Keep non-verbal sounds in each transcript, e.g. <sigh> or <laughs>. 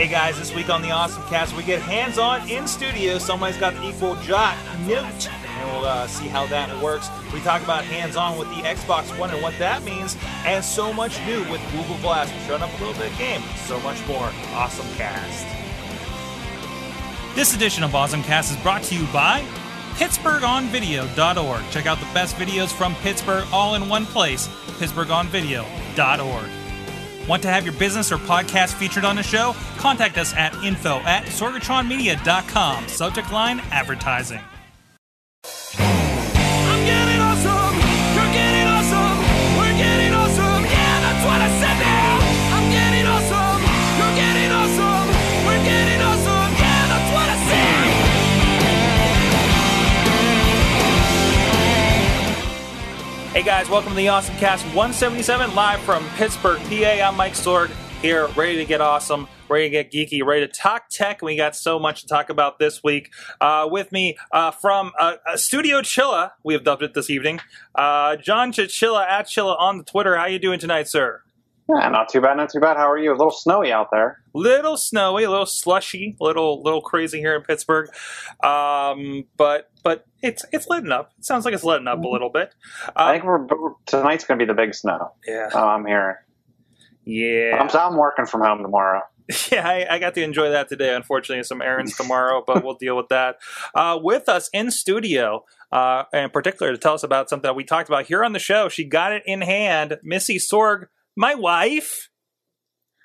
Hey guys, this week on the Awesome Cast, we get hands on in studio. Somebody's got the Equil jot note, and we'll uh, see how that works. We talk about hands on with the Xbox One and what that means, and so much new with Google Glass. We're showing up a little bit of game, so much more. Awesome Cast. This edition of Awesome Cast is brought to you by PittsburghOnVideo.org. Check out the best videos from Pittsburgh all in one place. PittsburghOnVideo.org. Want to have your business or podcast featured on the show? Contact us at info at sorgatronmedia.com. Subject line advertising. Hey guys, welcome to the Awesome Cast 177 live from Pittsburgh, PA. I'm Mike Sorg here, ready to get awesome, ready to get geeky, ready to talk tech. We got so much to talk about this week. Uh, with me uh, from uh, uh, Studio Chilla, we have dubbed it this evening. Uh, John Chichilla at Chilla on the Twitter. How you doing tonight, sir? Yeah, not too bad, not too bad. How are you? A little snowy out there. Little snowy, a little slushy, little little crazy here in Pittsburgh, um, but it's it's letting up. It sounds like it's letting up a little bit. I Uh, think we're tonight's going to be the big snow. yeah, Oh, I'm hearing. yeah. I'm, I'm working from home tomorrow. <laughs> Yeah, I, I got to enjoy that today. Unfortunately, some errands tomorrow, but we'll deal with that. Uh, with us in studio, uh, in particular, to tell us about something that we talked about here on the show. She got it in hand. Missy Sorg, my wife.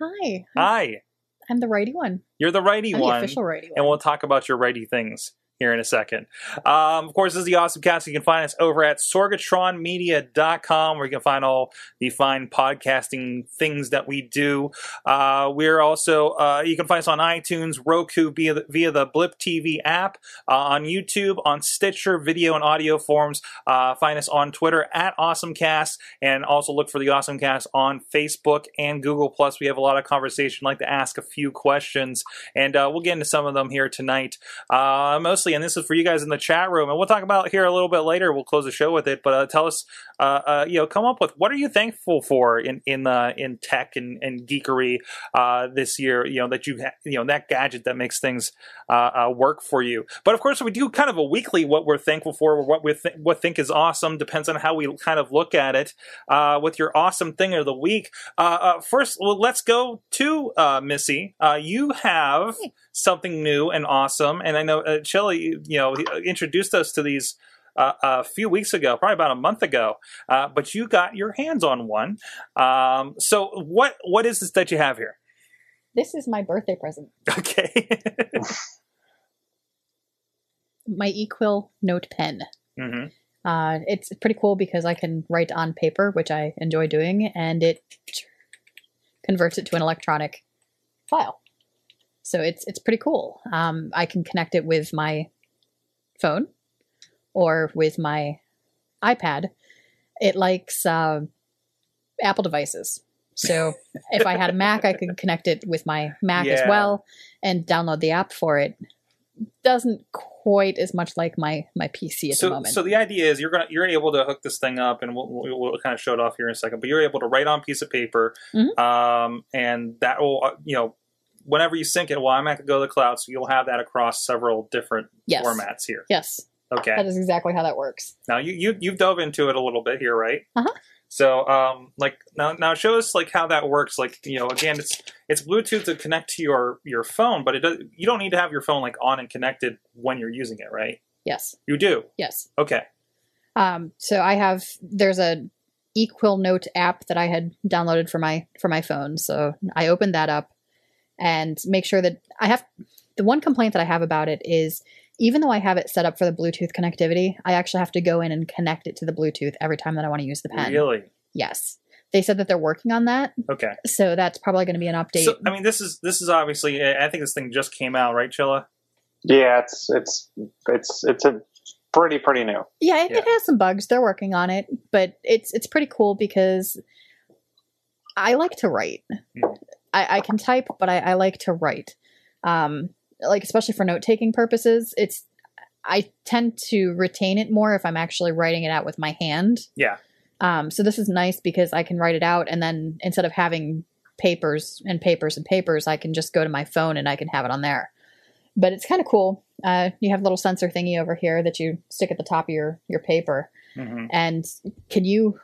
Hi, Hi, I'm the righty one. you're the righty I'm the one, official righty one. and we'll talk about your righty things here in a second. Um, of course, this is the Awesome Cast. You can find us over at sorgatronmedia.com where you can find all the fine podcasting things that we do. Uh, we're also, uh, you can find us on iTunes, Roku via the, via the Blip TV app, uh, on YouTube, on Stitcher, video and audio forms. Uh, find us on Twitter at AwesomeCast and also look for the Awesome Cast on Facebook and Google. Plus, we have a lot of conversation, like to ask a few questions, and uh, we'll get into some of them here tonight. Uh, and this is for you guys in the chat room, and we'll talk about it here a little bit later. We'll close the show with it, but uh, tell us, uh, uh, you know, come up with what are you thankful for in in uh, in tech and, and geekery uh, this year? You know that you ha- you know that gadget that makes things uh, uh, work for you. But of course, we do kind of a weekly what we're thankful for, or what we th- what think is awesome. Depends on how we kind of look at it. Uh, with your awesome thing of the week, uh, uh, first, well, let's go to uh, Missy. Uh, you have something new and awesome, and I know uh, Chili, you know, he, uh, introduced us to these. Uh, a few weeks ago, probably about a month ago, uh, but you got your hands on one. Um, so, what what is this that you have here? this is my birthday present. <laughs> Okay. <laughs> My Equil Note Pen. hmm Uh, it's pretty cool because I can write on paper, which I enjoy doing, and it converts it to an electronic file. So it's it's pretty cool. Um, I can connect it with my phone or with my iPad. It likes uh, Apple devices. So if I had a Mac, I could connect it with my Mac as well and download the app for it. Doesn't quite as much like my my PC at the So, moment. so the idea is you're gonna you're able to hook this thing up, and we'll, we'll, we'll kind of show it off here in a second. But you're able to write on a piece of paper, Mhm. um, and that will uh, you know whenever you sync it, well, I'm going to go to the cloud, so you'll have that across several different Yes. formats here. yes, Okay. that is exactly how that works. Now you you you've dove into it a little bit here, right? Uh-huh. So um like now now show us like how that works. Like you know again it's it's Bluetooth to connect to your your phone, but it does you don't need to have your phone like on and connected when you're using it, right? Yes, You do. yes. Okay. Um, so I have there's a Equil Note app that I had downloaded for my for my phone. So I opened that up and make sure that I have the one complaint that I have about it is even though I have it set up for the Bluetooth connectivity, I actually have to go in and connect it to the Bluetooth every time that I want to use the pen. Really? Yes. They said that they're working on that, Okay. so that's probably going to be an update. So I mean this is this is obviously I think this thing just came out, right, Chilla? Yeah, it's it's it's it's a pretty pretty new. Yeah, it, Yeah. it has some bugs. They're working on it, but it's it's pretty cool because I like to write. Mhm. I, I can type, but I, I like to write. Um, like especially for note taking purposes, it's I tend to retain it more if I'm actually writing it out with my hand. Yeah. Um, so this is nice because I can write it out and then instead of having papers and papers and papers, I can just go to my phone and I can have it on there. But it's kind of cool. Uh, you have a little sensor thingy over here that you stick at the top of your your paper. Mhm. And can you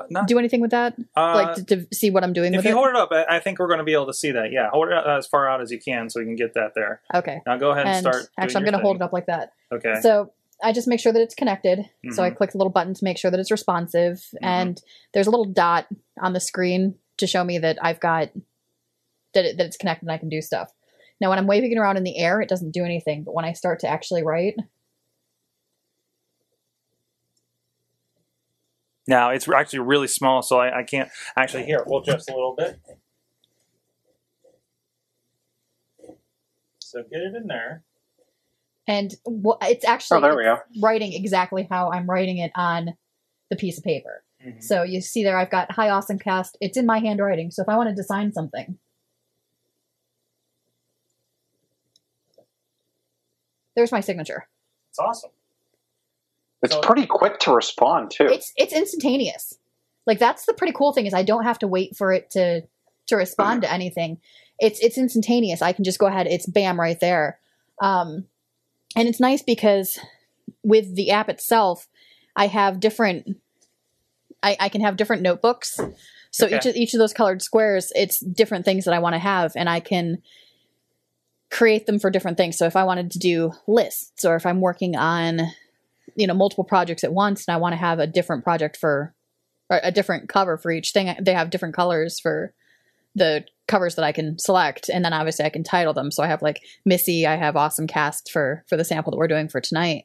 Uh, not, do anything with that? uh, like to, to see what I'm doing if you it? hold it up, I, I think we're going to be able to see that. Yeah, hold it as far out as you can so we can get that there. okay. Now go ahead and, And start. actually, I'm going to hold it up like that. Okay. So I just make sure that it's connected. So I Mhm. click the little button to make sure that it's responsive. Mm-hmm. And there's a little dot on the screen to show me that I've got that, it, that it's connected and I can do stuff. Now, when I'm waving it around in the air, it doesn't do anything. But when I start to actually write, Now it's actually really small, so I, I can't actually hear it. We'll adjust a little bit. So get it in there. and wh- it's actually Oh, there we go. writing exactly how I'm writing it on the piece of paper. Mhm. So you see there, I've got Hi Awesome Cast. It's in my handwriting. So if I wanted to sign something, there's my signature. It's awesome. It's So- pretty quick to respond too. It's it's instantaneous. Like that's the pretty cool thing is I don't have to wait for it to to respond to anything. It's it's instantaneous. I can just go ahead. It's bam right there. Um, and it's nice because with the app itself, I have different. I, I can have different notebooks. So Okay. each of each of those colored squares, it's different things that I want to have, and I can create them for different things. So if I wanted to do lists, or if I'm working on, you know, multiple projects at once, and I want to have a different project for, or a different cover for each thing, they have different colors for the covers that I can select, and then obviously I can title them. So I have like Missy, I have Awesome Cast for for the sample that we're doing for tonight,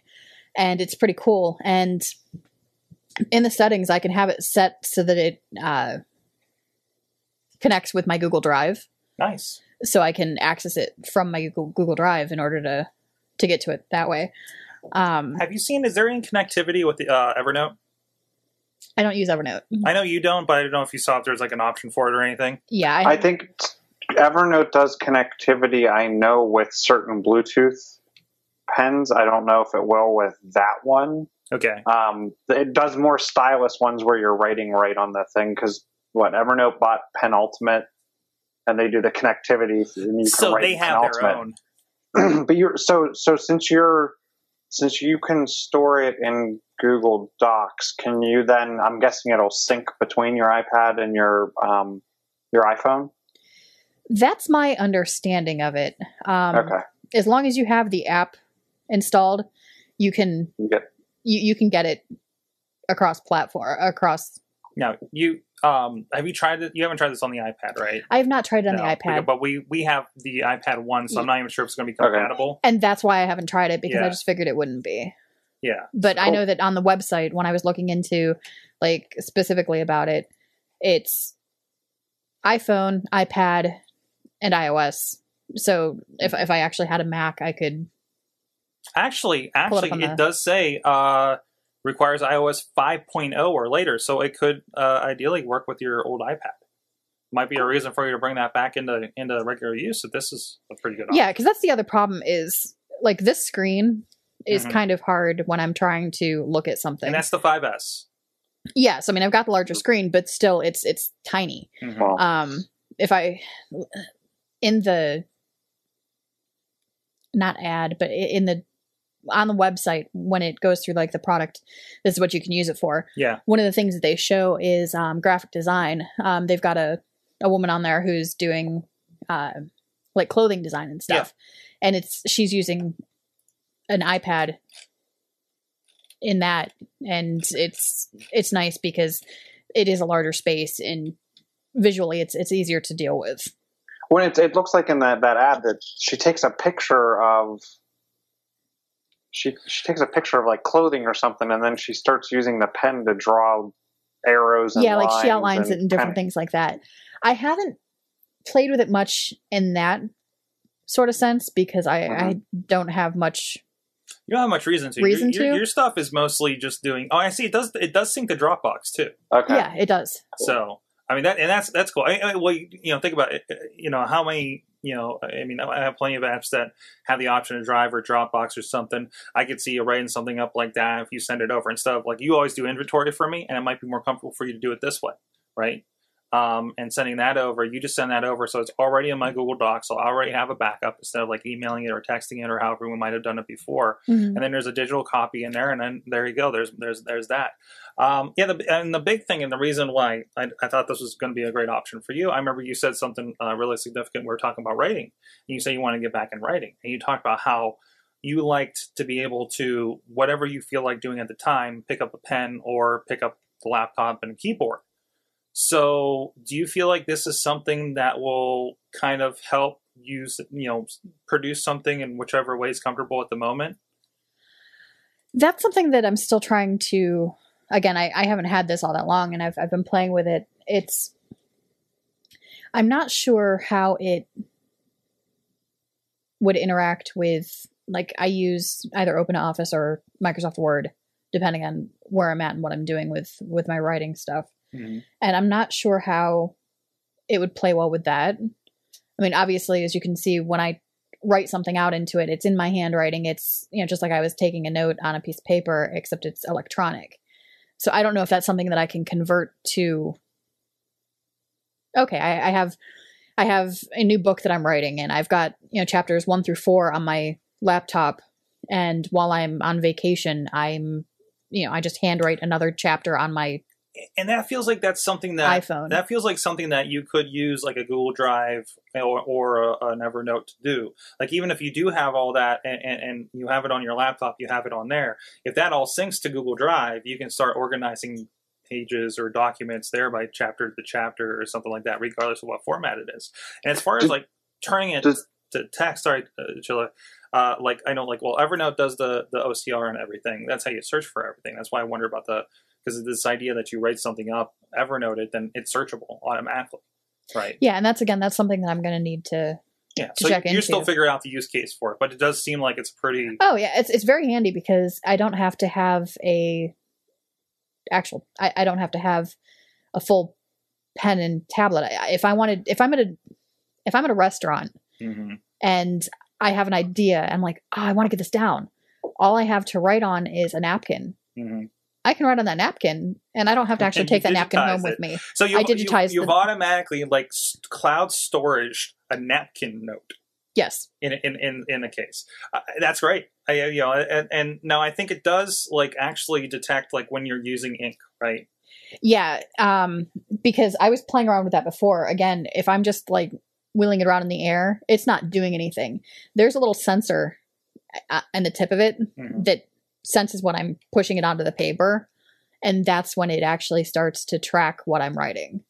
and it's pretty cool. And in the settings, I can have it set so that it uh, connects with my Google Drive, Nice. so I can access it from my Google, Google Drive in order to to get to it that way. Um, Have you seen? Is there any connectivity with the uh, Evernote? I don't use Evernote. I know you don't, but I don't know if you saw if there's like an option for it or anything. Yeah, I, I think Evernote does connectivity. I know with certain Bluetooth pens. I don't know if it will with that one. Okay. Um, it does more stylus ones where you're writing right on the thing because what Evernote bought Penultimate, and they do the connectivity. And you can So write they in have their Penultimate. own. <clears throat> but you're so so since you're since you can store it in Google Docs, can you then? I'm guessing it'll sync between your iPad and your um, your iPhone. that's my understanding of it. Um, okay, As long as you have the app installed, you can you get you, you can get it across platform across. Now you um have you tried it? You haven't tried this on the iPad, right? I have not tried it on No, the iPad, but we we have the iPad one, so I'm not even sure if it's going to be Okay. compatible. and that's why I haven't tried it because Yeah. I just figured it wouldn't be. Yeah. But I know that on the website when I was looking into like specifically about it, it's iPhone, iPad, and iOS. So if if I actually had a Mac, I could. Actually, Pull it actually, it the- does say uh, requires iOS 5.0 or later, so it could uh, ideally work with your old iPad. Might be a reason for you to bring that back into into regular use. So this is a pretty good. Yeah, because that's the other problem is like this screen is Mhm. kind of hard when I'm trying to look at something. and that's the 5S. yes, I mean I've got the larger screen, but still it's it's tiny. Mhm. um if i in the not ad but in the on the website when it goes through like the product this is what you can use it for. Yeah. one of the things that they show is um, graphic design. Um, they've got a, a woman on there who's doing uh, like clothing design and stuff. And it's she's using an ipad in that and it's it's nice because it is a larger space and visually it's it's easier to deal with. When it, it looks like in that, that ad that she takes a picture of she she takes a picture of like clothing or something and then she starts using the pen to draw arrows and yeah like she lines outlines it and in different kinda- things like that i haven't played with it much in that sort of sense because i Mhm. i don't have much You don't have much reason to. Reason your, your, to? your stuff is mostly just doing. Oh, I see. It does. It does sync to Dropbox too. okay yeah it does So I mean that, and that's that's cool. I, I, well, you, you know, think about it. You know, how many? You know, I mean, I have plenty of apps that have the option to drive or Dropbox or something. I could see you writing something up like that if you send it over and stuff. Like you always do inventory for me, and it might be more comfortable for you to do it this way, right? Um, and sending that over. You just send that over, so it's already in my Google Docs. So I already have a backup instead of like emailing it or texting it or however we might have done it before. Mhm. And then there's a digital copy in there, and then there you go. There's there's there's that. Um, yeah, the, and the big thing and the reason why I, I thought this was going to be a great option for you, I remember you said something uh, really significant. We were talking about writing, and you say you want to get back in writing, and you talked about how you liked to be able to whatever you feel like doing at the time, pick up a pen or pick up the laptop and a keyboard. So, do you feel like this is something that will kind of help you, you know, produce something in whichever way is comfortable at the moment? that's something that I'm still trying to. Again, I, I haven't had this all that long, and I've I've been playing with it. It's I'm not sure how it would interact with like I use either Open Office or Microsoft Word, depending on where I'm at and what I'm doing with with my writing stuff. Mm-hmm. And I'm not sure how it would play well with that. I mean, obviously, as you can see, when I write something out into it, it's in my handwriting. It's, you know, just like I was taking a note on a piece of paper, except it's electronic. So I don't know if that's something that I can convert to. Okay, I, I have, I have a new book that I'm writing, and I've got you know chapters one through four on my laptop. And while I'm on vacation, I'm, you know, I just handwrite another chapter on my and that feels like that's something that iPhone. that feels like something that you could use like a Google Drive or, or a, an Evernote to do. Like even if you do have all that and, and, and you have it on your laptop, you have it on there. If that all syncs to Google Drive, you can start organizing pages or documents there by chapter to chapter or something like that, regardless of what format it is. And as far as like turning it does- to text, sorry, uh, Chilla. Uh, like I know, like well, Evernote does the the OCR and everything. That's how you search for everything. That's why I wonder about the because this idea that you write something up, Evernote it, then it's searchable automatically, right? yeah, and that's again, that's something that I'm going to need to Yeah. So check you're still figuring out the use case for it, but it does seem like it's pretty. Oh yeah, it's it's very handy because I don't have to have a actual. I, I don't have to have a full pen and tablet. I, if I wanted, if I'm at a, if I'm at a restaurant Mhm. and I have an idea, I'm like, oh, I want to get this down. All I have to write on is a napkin. Mhm. I can write on that napkin, and I don't have to <laughs> actually take that napkin home with me. So you, I digitized you, you've the- automatically like cloud storage a napkin note. Yes. in in in, in a case. Uh, that's great. I, you know, and, and now I think it does like actually detect like when you're using ink, right? Yeah, um, because I was playing around with that before. Again, if I'm just like wheeling it around in the air, it's not doing anything. There's a little sensor uh, on the tip of it Mhm. that senses when I'm pushing it onto the paper, and that's when it actually starts to track what I'm writing.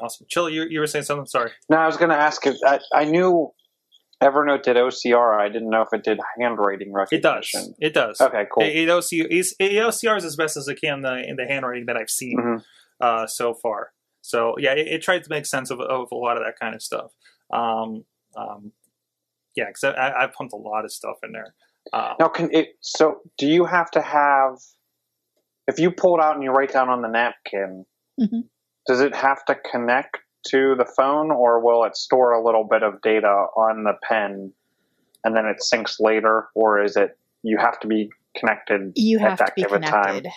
Awesome. Chill, you, you were saying something. Sorry. No, I was going to ask if I, I knew Evernote did OCR. I didn't know if it did handwriting It does. recognition. It does. Okay, cool. It, it, OC, it's- it OCRs as best as it can the, in the handwriting that I've seen Mhm. uh, so far. So yeah, it, it tried to make sense of, of a lot of that kind of stuff. Um, um, yeah, because I, I pumped a lot of stuff in there. Uh, Now, can it? So, do you have to have? If you pull it out and you write down on the napkin, Mhm. does it have to connect to the phone, or will it store a little bit of data on the pen, and then it syncs later, or is it you have to be connected You at have to be given time? connected,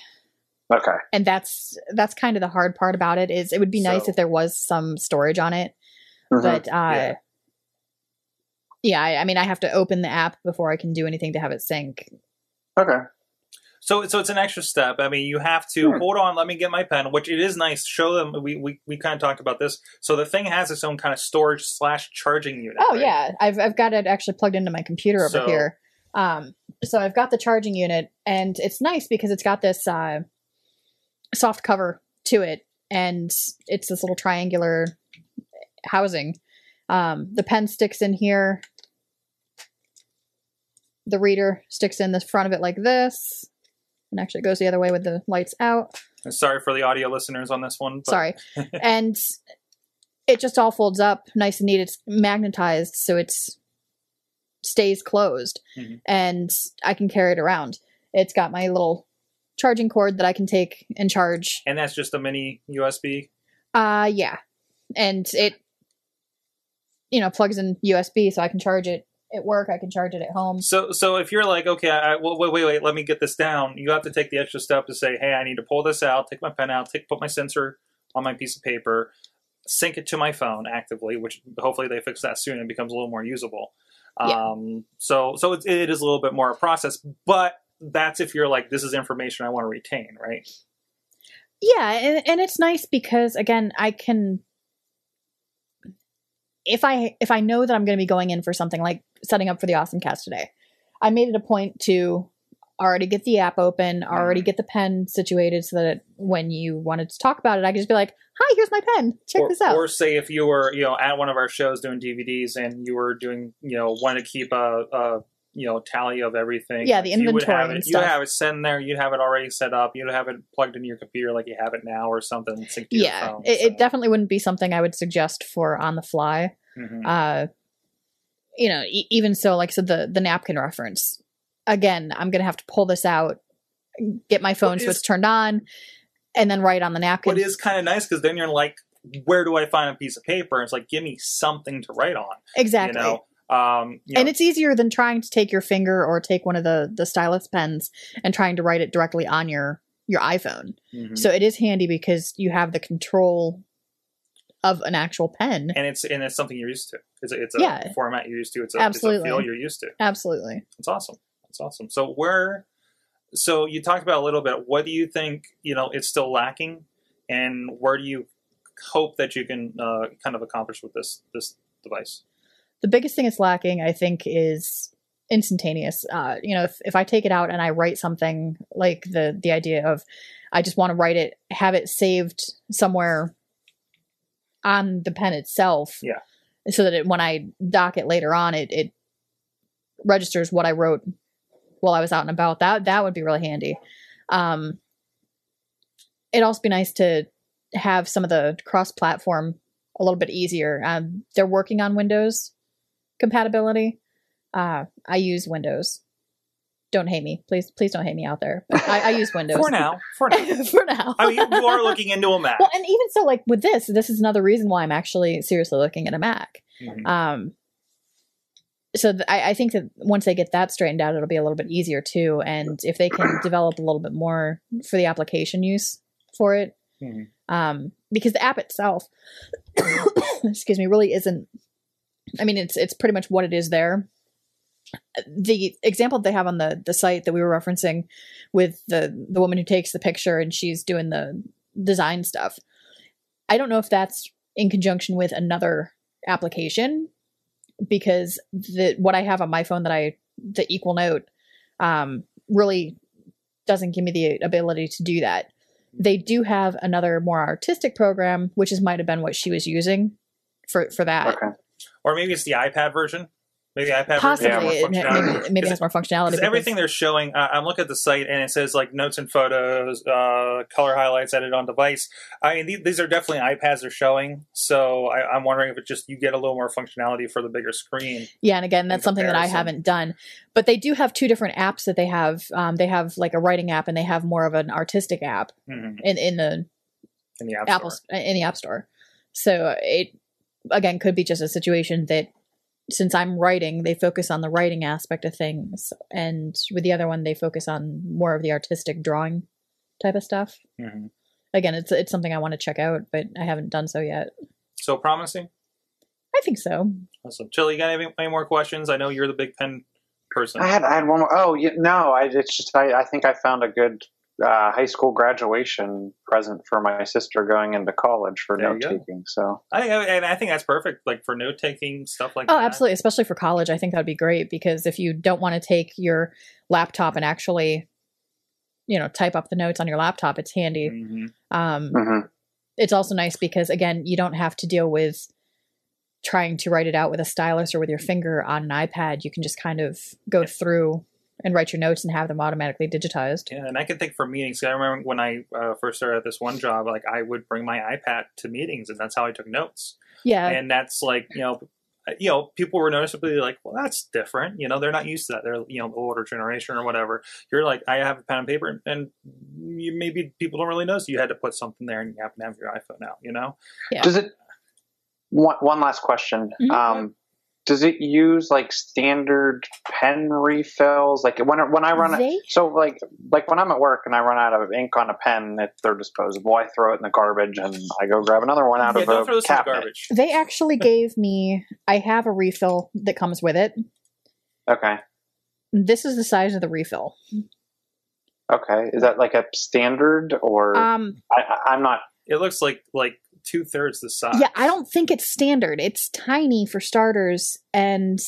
Okay. and that's that's kind of the hard part about it. Is it would be nice So- if there was some storage on it, Mhm. but uh, Yeah. Yeah, I, I mean, I have to open the app before I can do anything to have it sync. okay. So, so it's an extra step. I mean, you have to Hmm. hold on. Let me get my pen, which it is nice. Show them. We we, we kind of talked about this. So the thing has its own kind of storage slash charging unit. Oh right? yeah, I've I've got it actually plugged into my computer over So- here. Um, so I've got the charging unit, and it's nice because it's got this uh, soft cover to it, and it's this little triangular housing. Um, the pen sticks in here. The reader sticks in the front of it like this, and actually it goes the other way with the lights out. Sorry for the audio listeners on this one. But Sorry. <laughs> and it just all folds up nice and neat. It's magnetized, so it's stays closed, Mhm. and I can carry it around. It's got my little charging cord that I can take and charge. And that's just a mini USB. Uh yeah, and it you know plugs in USB, so I can charge it at work. I can charge it at home. So, so if you're like, okay, I, well, wait, wait, wait, let me get this down. You have to take the extra step to say, hey, I need to pull this out, take my pen out, take put my sensor on my piece of paper, sync it to my phone actively, which hopefully they fix that soon and becomes a little more usable. Yeah. Um, so, so it, it is a little bit more a process, but that's if you're like, this is information I want to retain, right? Yeah, and, and it's nice because again, I can if I if I know that I'm going to be going in for something like setting up for the awesome cast today, I made it a point to already get the app open, already Mhm. get the pen situated so that when you wanted to talk about it, I could just be like, "Hi, here's my pen. Check or, this out." Or say if you were, you know, at one of our shows doing DVDs and you were doing, you know, wanted to keep a, a you know, tally of everything. Yeah, the you would inventory have and it, stuff. You'd have it sitting there. You'd have it already set up. You'd have it plugged into your computer like you have it now or something. Yeah, phone, it, so. it definitely wouldn't be something I would suggest for on the fly. Mhm. uh you know e- even so like so the the napkin reference again i'm gonna have to pull this out get my phone What so is- it's turned on and then write on the napkin What is kind of nice because then you're like, where do I find a piece of paper? It's like, give me something to write on. exactly You know, um, you and it's easier than trying to take your finger or take one of the the stylus pens and trying to write it directly on your your iphone mhm. so it is handy because you have the control of an actual pen and it's and it's something you're used to. It's a, it's a Yeah. format you're used to. It's a, Absolutely. it's a feel you're used to. absolutely It's awesome. It's awesome. So where, so you talked about a little bit. What do you think? You know, it's still lacking, and where do you hope that you can uh, kind of accomplish with this this device? The biggest thing it's lacking i think is instantaneous. Uh you know if, if i take it out and i write something like the the idea of i just want to write it have it saved somewhere on the pen itself Yeah. so that it, when i dock it later on it it registers what i wrote while i was out and about. That that would be really handy. Um it'd also be nice to have some of the cross platform a little bit easier. Um, they're working on windows compatibility. Uh, I use Windows. Don't hate me, please. Please don't hate me out there. But I, I use <laughs> Windows For now, for now. <laughs> for now. I mean, you are looking into a Mac. well, and even so, like with this, this is another reason why I'm actually seriously looking at a Mac. Mhm. Um, so th- I, I think that once they get that straightened out, it'll be a little bit easier too. And if they can <clears throat> develop a little bit more for the application use for it, Mhm. um, because the app itself, <coughs> excuse me, really isn't. I mean, it's it's pretty much what it is there. The example they have on the the site that we were referencing with the the woman who takes the picture and she's doing the design stuff. I don't know if that's in conjunction with another application because the what I have on my phone that I the Equil note um, really doesn't give me the ability to do that. They do have another more artistic program, which is might have been what she was using for for that. Okay. Or maybe it's the iPad version. Maybe the iPad Possibly, version has more maybe, maybe it has more functionality. Because everything they're showing, uh, I'm looking at the site and it says like notes and photos, uh, color highlights, edit on device. I mean, these, these are definitely iPads they're showing. So I, I'm wondering if it just you get a little more functionality for the bigger screen. Yeah, and again, that's something that I haven't done. But they do have two different apps that they have. Um, they have like a writing app, and they have more of an artistic app Mhm. in in the in the App Apple Store. in the App Store. So it again could be just a situation that since I'm writing, they focus on the writing aspect of things, and with the other one, they focus on more of the artistic drawing type of stuff. Mhm. Again, it's it's something I want to check out, but I haven't done so yet. So promising. I think so. Awesome. Chili, you got any, any more questions? I know you're the big pen person. I had I had one more. Oh, you, no, I it's just I, I think I found a good uh, high school graduation present for my sister going into college for note taking. So I think, and I think that's perfect, like for note taking stuff like Oh, that. absolutely. Especially for college, I think that would be great because if you don't want to take your laptop and actually, you know, type up the notes on your laptop, it's handy. Mhm. Um, mhm. it's also nice because again, you don't have to deal with trying to write it out with a stylus or with your finger on an iPad. You can just kind of go through and write your notes and have them automatically digitized. Yeah, and I can think for meetings. I remember when I uh, first started at this one job, like I would bring my iPad to meetings, and that's how I took notes. Yeah, and that's like you know, you know, people were noticeably like, well, that's different. You know, they're not used to that. They're you know, older generation or whatever. You're like, I have a pen and paper, and you, maybe people don't really notice you had to put something there, and you happen to have your iPhone out. You know, yeah. Does it? One, one last question. Mhm. Um, does it use like standard pen refills? Like when when I run They- so like like when I'm at work and I run out of ink on a pen, it, they're disposable. I throw it in the garbage and I go grab another one out yeah, of a throw the cabinet. garbage. They actually <laughs> gave me. I have a refill that comes with it. Okay, This is the size of the refill. okay. Is that like a standard or Um, I, I- I'm not? It looks like like two thirds the size. yeah, I don't think it's standard. It's tiny for starters, and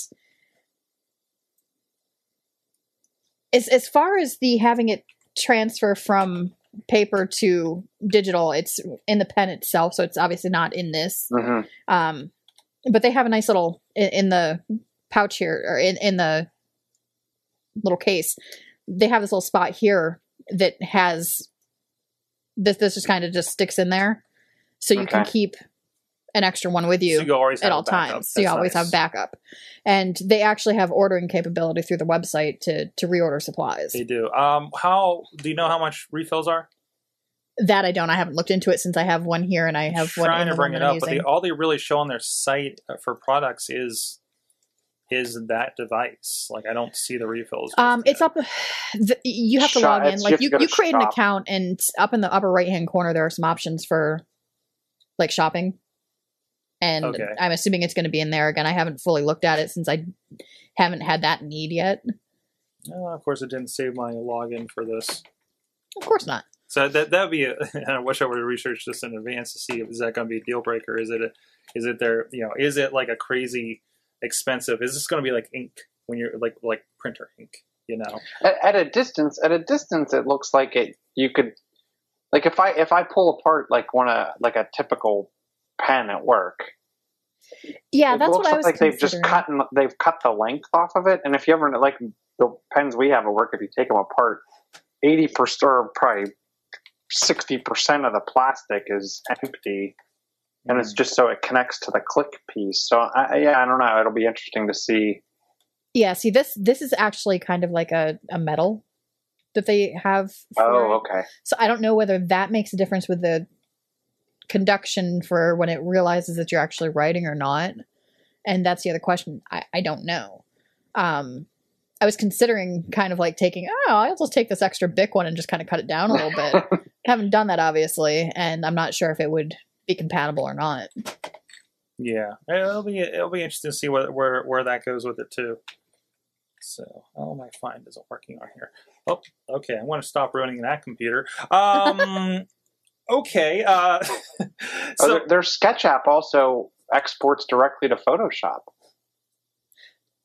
as as far as the having it transfer from paper to digital, it's in the pen itself, so it's obviously not in this. mhm. Um, but they have a nice little in, in the pouch here or in in the little case. They have this little spot here that has this. This just kind of just sticks in there, so you can keep an extra one with you so you always at all times. So you That's always nice. have backup, and they actually have ordering capability through the website to to reorder supplies. They do. Um, how do you know how much refills are? That I don't. I haven't looked into it since I have one here, and I have one trying in to bring it I'm up, but they, all they really show on their site uh, for products is is that device. Like I don't see the refills. Um, it's up. The, you have to Shop- log in. it's- you Like you, you create an account, and up in the upper right hand corner, there are some options for like shopping. And Okay. I'm assuming it's going to be in there again. I haven't fully looked at it since I haven't had that need yet. Oh, of course, it didn't save my login for this. Of course not. So that that would be. A, <laughs> and I wish I would have researched this in advance to see if is that going to be a deal breaker. Is it a, is it there? You know, is it like a crazy expensive? Is this going to be like ink when you're like like printer ink? You know, at, at a distance at a distance it looks like it you could like if i if i pull apart like one of like a typical pen at work Yeah, it that's looks what I was like they've just cut and they've cut the length off of it. And if you ever like the pens we have at work if you take them apart 80% or probably 60% of the plastic is empty. And Mm. it's just so it connects to the click piece. So I, yeah i don't know. It'll be interesting to see. Yeah, see this this is actually kind of like a, a metal that they have. For oh it. okay So I don't know whether that makes a difference with the conduction for when it realizes that you're actually writing or not. And that's the other question. I, I don't know. Um, I was considering kind of like taking, oh, I'll just take this extra Bic one and just kind of cut it down a little bit. <laughs> Haven't done that obviously, and I'm not sure if it would be compatible or not. Yeah, it'll be it'll be interesting to see where where, where that goes with it too. So, oh, my find isn't working on here. Oh, okay. I want to stop ruining that computer. Um, <laughs> okay. Uh, <laughs> oh, so their, their sketch app also exports directly to photoshop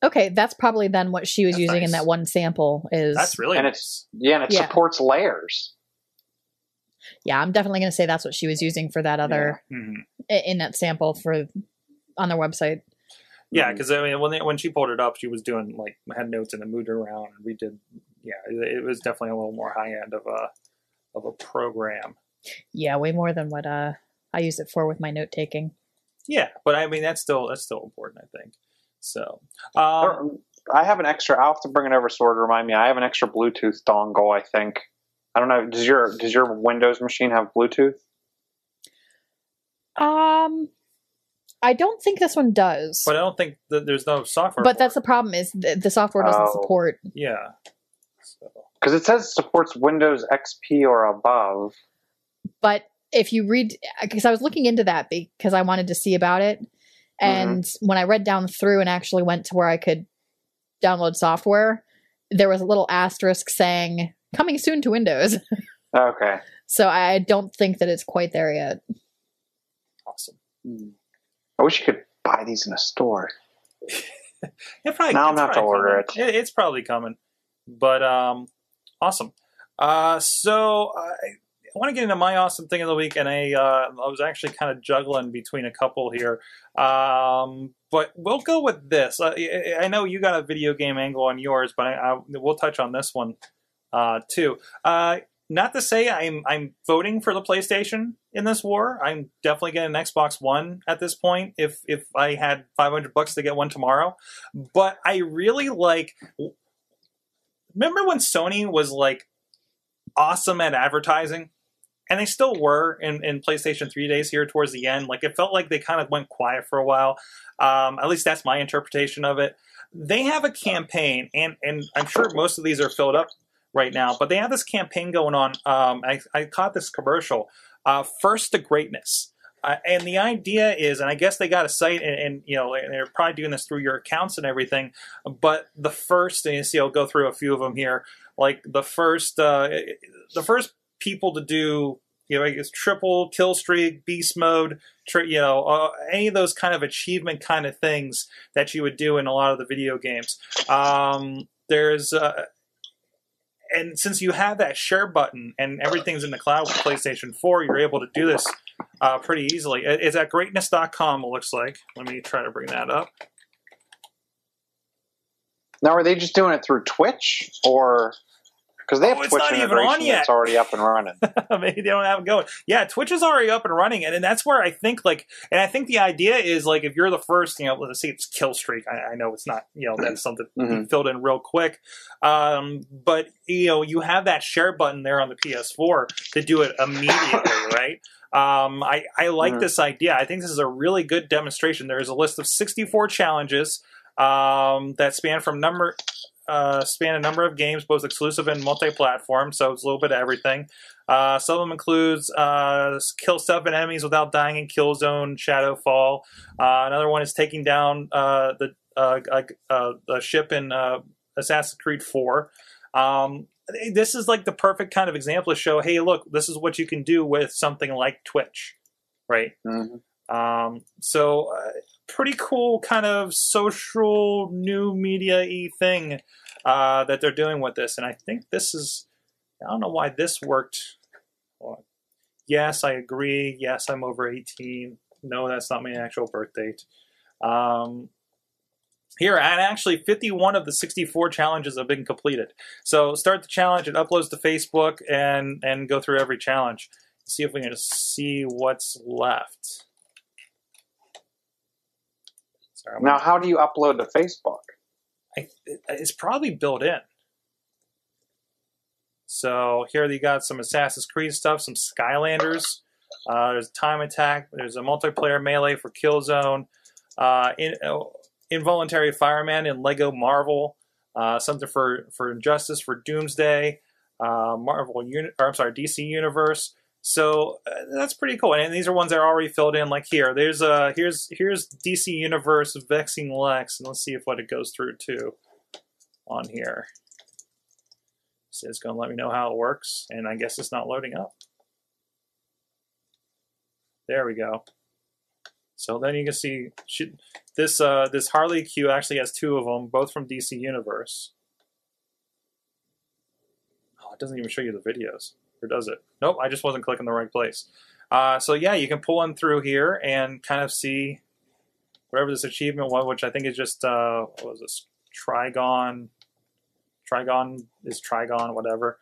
Okay, that's probably then what she was That's using in that one sample is that's really and nice. Yeah, and it Yeah. supports layers. yeah, I'm definitely going to say that's what she was using for that other Mhm. in that sample for on their website. Yeah, because I mean, when they, when she pulled it up, she was doing like had notes and then moved it around, and we did. Yeah, it, it was definitely a little more high end of a of a program. Yeah, way more than what uh I use it for with my note taking. Yeah, but I mean that's still that's still important, I think. So, um, I have an extra. I'll have to bring it over, Sorg. to Remind me. I have an extra Bluetooth dongle. I think. I don't know. Does your does your Windows machine have Bluetooth? Um, I don't think this one does, but but, I don't think that there's no software. for that's it. the problem is the, the software doesn't Oh. support. yeah. So, Because it says it supports Windows XP or above. But if you read, because I was looking into that because I wanted to see about it, and mm-hmm. when I read down through and actually went to where I could download software, there was a little asterisk saying "coming soon to Windows." <laughs> Okay. so I don't think that it's quite there yet. awesome. Hmm. I wish you could buy these in a store. <laughs> It probably, Now I'm have to probably order coming. It's probably coming, but um, awesome. Uh, so I, I want to get into my awesome thing of the week, and I uh, I was actually kind of juggling between a couple here. Um, but we'll go with this. Uh, I I know you got a video game angle on yours, but I, I, we'll touch on this one uh, too. Uh, not to say I'm I'm voting for the PlayStation in this war. I'm definitely getting an Xbox One at this point. If if I had 500 bucks to get one tomorrow, but I really like. Remember when Sony was like awesome at advertising? and they still were in, in PlayStation 3 days here towards the end. Like it felt like they kind of went quiet for a while. Um, at least that's my interpretation of it. They have a campaign, and and I'm sure most of these are filled up right now, but they have this campaign going on. Um, I, I caught this commercial, uh, First to Greatness. Uh, and the idea is, and I guess they got a site, and, and you know, and they're probably doing this through your accounts and everything. But the first, and you see, I'll go through a few of them here. Like the first, uh, the first people to do, you know, I guess triple kill streak, beast mode, tri- you know, uh, any of those kind of achievement kind of things that you would do in a lot of the video games. Um, there's uh, and since you have that share button and everything's in the cloud with PlayStation 4, you're able to do this uh, pretty easily. It's at greatness.com, it looks like. Let me try to bring that up. Now, are they just doing it through Twitch or because they have Oh, Twitch integration that's already up and running? <laughs> Maybe they don't have it going. Yeah, Twitch is already up and running, and, and that's where I think like, and I think the idea is like if you're the first, you know, let's say it's kill streak. I, I know it's not, you know, that's <clears throat> something Mhm. filled in real quick, um, but you know, you have that share button there on the PS4 to do it immediately, <laughs> right? Um, I, I like Mhm. this idea. I think this is a really good demonstration. There is a list of 64 challenges um, that span from number uh, span a number of games, both exclusive and multi-platform. So it's a little bit of everything. Uh, some of them includes uh, kill seven enemies without dying in Killzone, Shadowfall. Uh, another one is taking down uh, the uh, the ship in uh, Assassin's Creed 4. Um, this is like the perfect kind of example to show, hey, look, this is what you can do with something like Twitch, right? Mhm. Um, so, pretty cool kind of social new media y thing uh, that they're doing with this. And I think this is, I don't know why this worked. Yes, I agree. Yes, I'm over 18. No, that's not my actual birth date. Um, here, and actually, 51 of the 64 challenges have been completed. So, start the challenge, it uploads to Facebook, and and go through every challenge. See if we can just see what's left. Now, how do you upload to Facebook? I, it's probably built in. So here you got some Assassin's Creed stuff, some Skylanders. Uh, there's Time Attack. There's a multiplayer melee for Killzone. Uh, in, uh, involuntary Fireman in Lego Marvel. Uh, something for for Injustice for Doomsday. Uh, Marvel, uni- or I'm sorry, DC Universe. So uh, that's pretty cool. And these are ones that are already filled in. Like here, there's uh here's here's DC Universe Vexing Lex, and let's see if what it goes through too on here. So it's going to let me know how it works, and I guess it's not loading up. There we go. So then you can see she, this uh, this Harley Q actually has two of them, both from DC Universe. Oh, it doesn't even show you the videos, or does it? Nope, I just wasn't clicking the right place. Uh, so yeah, you can pull them through here and kind of see whatever this achievement was, which I think is just uh, what was this Trigon? Trigon is Trigon, whatever.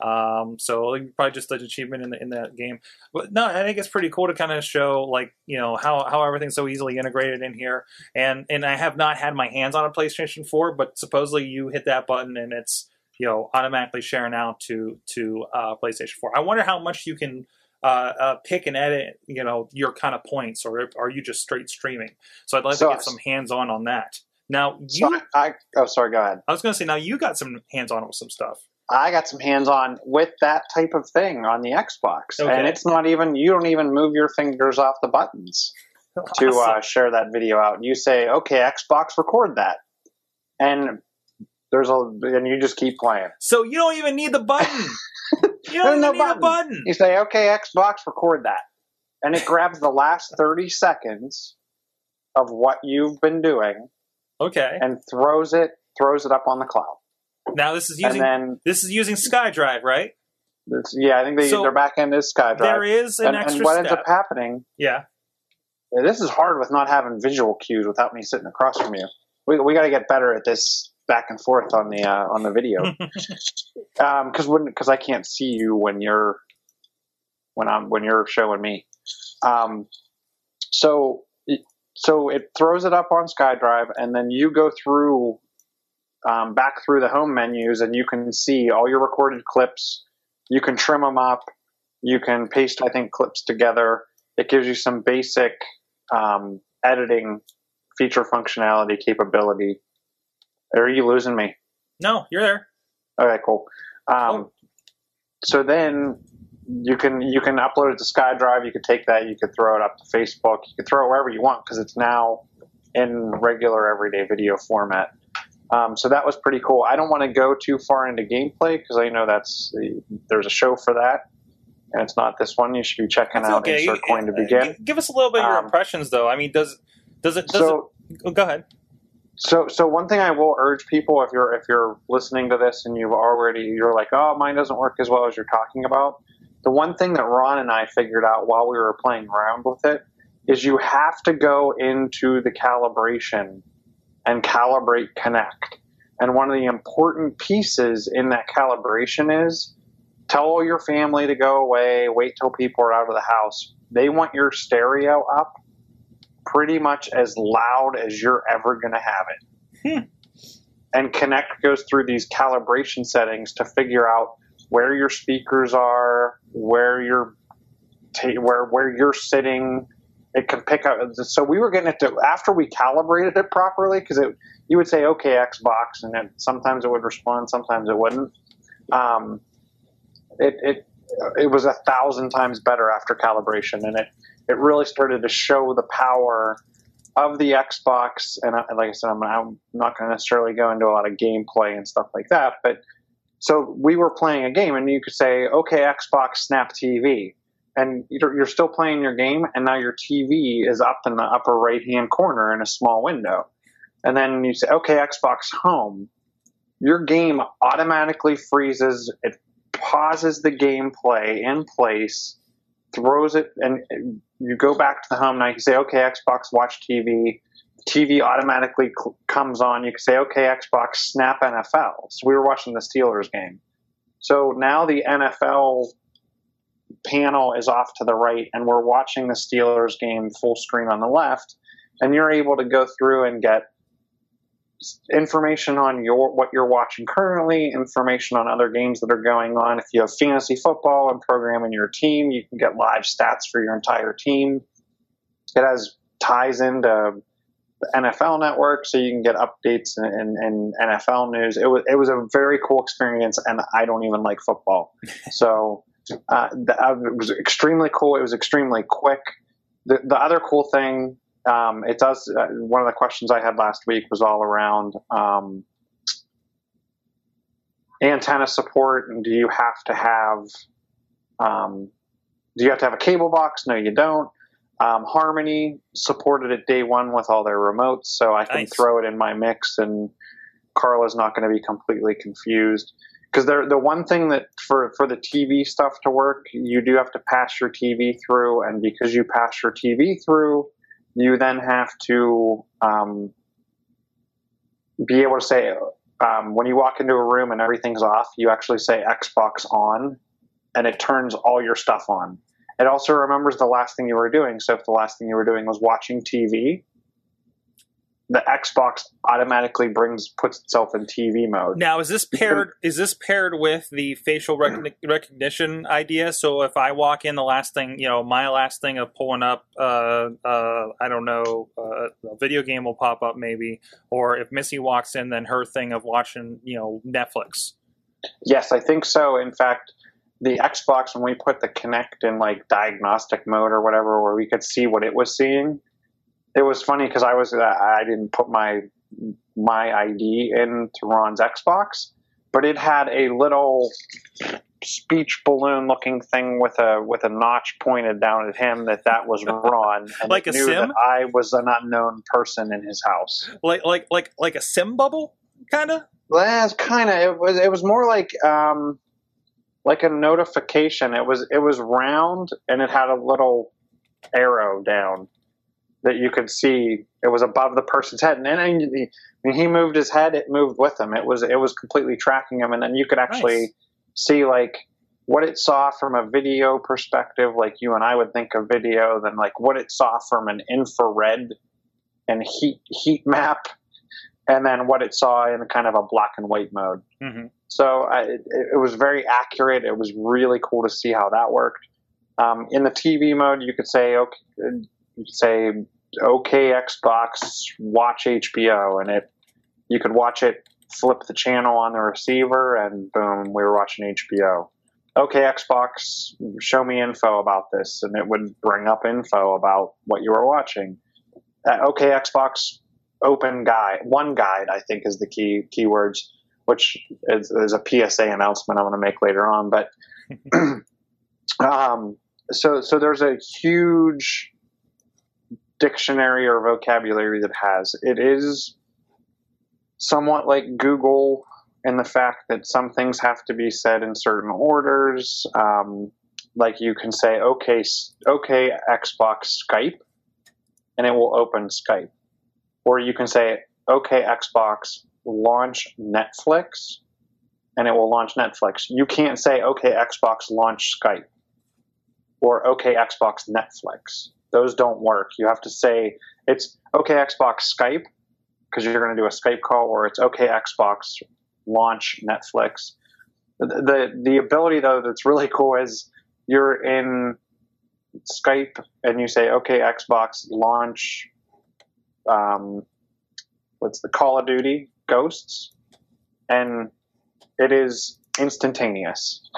Um, so probably just an achievement in the, in that game. But no, I think it's pretty cool to kind of show like you know how how everything's so easily integrated in here. And and I have not had my hands on a PlayStation 4, but supposedly you hit that button and it's you know automatically sharing out to to uh, PlayStation 4. I wonder how much you can. Uh, uh, pick and edit, you know, your kind of points, or are you just straight streaming? So I'd like So- to get some hands on on that. Now, you, So I, oh, sorry, go ahead. I was going to say, now you got some hands on with some stuff. I got some hands on with that type of thing on the Xbox, Okay. and it's not even you don't even move your fingers off the buttons <laughs> to uh, share that video out. You say, "Okay, Xbox, record that," and there's a and you just keep playing. so you don't even need the button. <laughs> You don't no need button. a button. You say, "Okay, Xbox, record that," and it grabs the last thirty seconds of what you've been doing Okay. and throws it throws it up on the cloud, Now this is using then this is using SkyDrive, right? yeah, I think they So their back end is SkyDrive. There is an and, extra and what ends up happening yeah. Yeah, this is hard with not having visual cues without me sitting across from you. We, we got to get better at this back and forth on the uh, on the video <laughs> because when because I can't see you when you're when I'm when you're showing me. Um, so it- so it throws it up on SkyDrive, and then you go through um, back through the home menus, and you can see all your recorded clips. You can trim them up. You can paste, I think, clips together. It gives you some basic um, editing feature functionality capability. Are you losing me? No, you're there. Okay, cool. Um, Cool. So then you can you can upload it to SkyDrive. You could take that. You could throw it up to Facebook. You could throw it wherever you want because it's now in regular everyday video format. Um, so that was pretty cool. I don't want to go too far into gameplay because I know that's there's a show for that, and it's not this one. You should be checking That's out okay. Insert Coin to begin. Give us a little bit of your Um, impressions, though. I mean, does does it does So it? oh, Go ahead. So, so one thing I will urge people if you're if you're listening to this and you've already you're like, oh, mine doesn't work as well as you're talking about. The one thing that Ron and I figured out while we were playing around with it is you have to go into the calibration and calibrate Kinect. And one of the important pieces in that calibration is tell all your family to go away, wait till people are out of the house. They want your stereo up pretty much as loud as you're ever going to have it. And Kinect goes through these calibration settings to figure out where your speakers are, where you're ta- where where you're sitting. It can pick up. So we were getting it to after we calibrated it properly because it you would say okay Xbox and then sometimes it would respond, sometimes it wouldn't. Um, it it it was a thousand times better after calibration, and it it really started to show the power of the Xbox. And I, like I said, I'm, I'm not going to necessarily go into a lot of gameplay and stuff like that, but so we were playing a game, and you could say, okay, Xbox Snap TV. And you're you're still playing your game, and now your TV is up in the upper right hand corner in a small window. And then you say, okay, Xbox Home. Your game automatically freezes, it pauses the gameplay in place, throws it, and you go back to the home. Now you can say, okay, Xbox Watch TV. TV automatically cl- comes on. You can say, okay, Xbox Snap NFL. So we were watching the Steelers game. So now the NFL panel is off to the right, and we're watching the Steelers game full screen on the left. And you're able to go through and get information on your what you're watching currently, information on other games that are going on. If you have fantasy football and program in your team, you can get live stats for your entire team. It has ties into the NFL network, so you can get updates and, and, and NFL news. It was it was a very cool experience, and I don't even like football, <laughs> so uh, the, uh, it was extremely cool. It was extremely quick. The the other cool thing, um, it does. Uh, one of the questions I had last week was all around um, antenna support, and do you have to have um, do you have to have a cable box? No, you don't. Um, Harmony supported it day one with all their remotes, so I can Nice. throw it in my mix, and Carla's not going to be completely confused. Because the one thing that for for the TV stuff to work, you do have to pass your TV through, and because you pass your TV through, you then have to um, be able to say um, when you walk into a room and everything's off, you actually say Xbox on, and it turns all your stuff on. It also remembers the last thing you were doing. So if the last thing you were doing was watching TV, the Xbox automatically brings puts itself in TV mode. Now, is this paired? Is this paired with the facial recogni- <clears throat> recognition idea? So if I walk in, the last thing you know, my last thing of pulling up, uh, uh, I don't know, uh, a video game will pop up maybe, or if Missy walks in, then her thing of watching, you know, Netflix. Yes, I think so. In fact, the Xbox when we put the Kinect in like diagnostic mode or whatever, where we could see what it was seeing, it was funny because I was uh, I didn't put my my ID into Ron's Xbox, but it had a little speech balloon looking thing with a with a notch pointed down at him that that was <laughs> Ron and Like a knew sim? that I was an unknown person in his house. Like like like like a sim bubble, kind of. Well, kind of. It was. It was more like um, like a notification. It was. It was round and it had a little arrow down that you could see. It was above the person's head, and then he, when he moved his head, it moved with him. It was. It was completely tracking him, and then you could actually Nice. see like what it saw from a video perspective, like you and I would think of video, then like what it saw from an infrared and heat heat map, and then what it saw in kind of a black and white mode. hmm So I, it, it was very accurate. It was really cool to see how that worked. Um, in the TV mode, you could say okay, you could say okay Xbox, watch HBO, and it you could watch it, flip the channel on the receiver, and boom, we were watching HBO. Okay Xbox, show me info about this, and it would bring up info about what you were watching. Uh, okay Xbox, open guide, one guide, I think is the key keywords, which is, is a PSA announcement I'm going to make later on, but. <laughs> <clears throat> um, so so there's a huge dictionary or vocabulary that has. It is somewhat like google in the fact that some things have to be said in certain orders. Um, like you can say okay okay xbox skype and it will open skype. Or you can say okay xbox launch netflix and it will launch netflix. You can't say okay xbox launch skype. Or OK Xbox Netflix. Those don't work. You have to say it's OK Xbox Skype because you're going to do a Skype call, or it's OK Xbox launch Netflix. The, the ability though that's really <laughs> cool is you're in Skype and you say OK Xbox launch. Um, what's the Call of Duty Ghosts, and it is instantaneous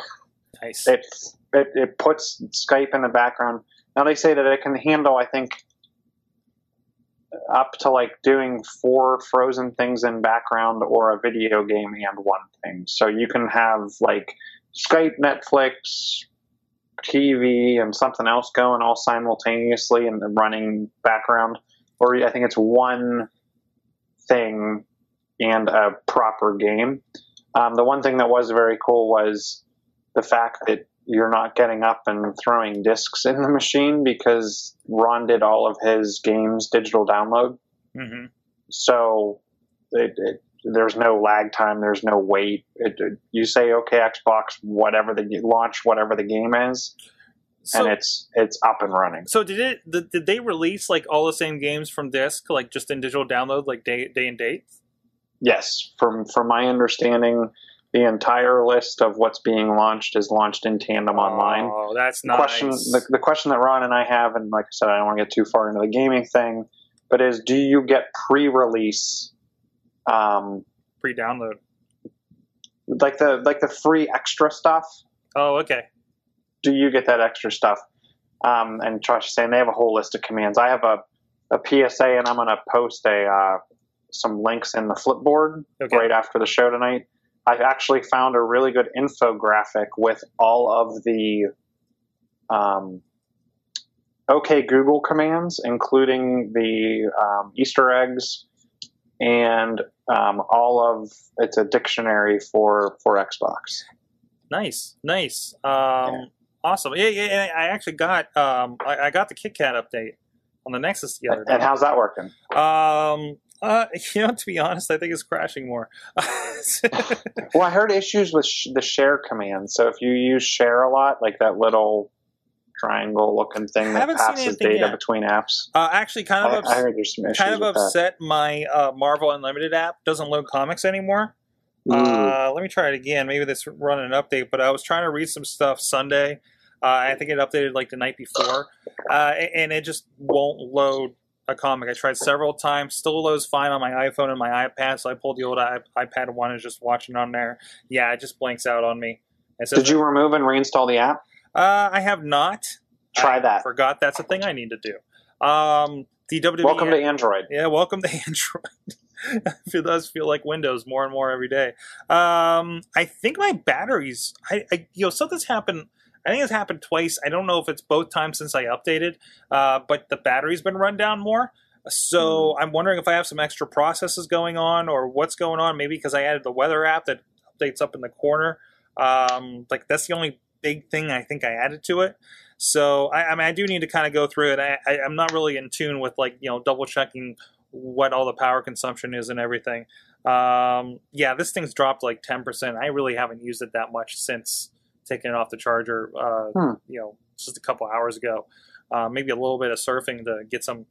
Nice. it, it it puts Skype in the background. Now they say that it can handle, I think, up to like doing four frozen things in background or a video game and one thing. So you can have like Skype, Netflix, TV, and something else going all simultaneously in the running background. Or I think it's one thing and a proper game. Um, the one thing that was very cool was the fact that you're not getting up and throwing discs in the machine because Ron did all of his games digital download. hmm So it, it, there's no lag time, there's no wait. It, it- you say okay, Xbox, whatever the launch, whatever the game is, So, and it's it's up and running. so did it? Did, did they release like all the same games from disc, like just in digital download, like day day and date? Yes, from from my understanding, the entire list of what's being launched is launched in tandem online. Oh, that's The nice. question the, the question that Ron and I have, and like I said, I don't want to get too far into the gaming thing, but is do you get pre-release, um, Pre-download. like the like the free extra stuff? Oh, okay. Do you get that extra stuff? Um, and Josh is saying they have a whole list of commands. I have a, a PSA, and I'm going to post a uh, some links in the Flipboard Okay. right after the show tonight. I've actually found a really good infographic with all of the um, OK Google commands, including the um, Easter eggs and um, all of it's a dictionary for for Xbox. Nice, nice. Um, Yeah. Awesome. Yeah, yeah. yeah, I actually got um, I, I got the KitKat update on the Nexus the other day. And how's that working? Um, uh, <laughs> you know, to be honest, I think it's crashing more. <laughs> Well, I heard issues with sh- the share command. So if you use share a lot, like that little triangle looking thing that passes data yet. between apps, uh, actually, kind of I, ups- I heard there's some issues kind of with that. upset. My uh, Marvel Unlimited app doesn't load comics anymore. Uh, let me try it again. Maybe this running an update, but I was trying to read some stuff Sunday. Uh, I think it updated like the night before, uh, and it just won't load a comic. I tried several times, still loads fine on my iPhone and my iPad. So I pulled the old I- iPad one and just watching on there. Yeah, it just blanks out on me. Says- Did you remove and reinstall the app? Uh, I have not. Try I that. Forgot that's a thing I need to do. Um, the WWE. Welcome to Android. Yeah, welcome to <laughs> Android. <laughs> it does feel like Windows more and more every day. Um, I think my batteries. I, I you know something's happened. I think it's happened twice. I don't know if it's both times since I updated, uh, but the battery's been run down more. So I'm wondering if I have some extra processes going on or what's going on. Maybe because I added the weather app that updates up in the corner. Um, like that's the only big thing I think I added to it. So I, I mean, I do need to kind of go through it. I, I, I'm not really in tune with like you know double checking what all the power consumption is and everything. Um, yeah, this thing's dropped like 10%. I really haven't used it that much since taking it off the charger. Uh, Hmm. You know, just a couple hours ago. Uh, maybe a little bit of surfing to get some,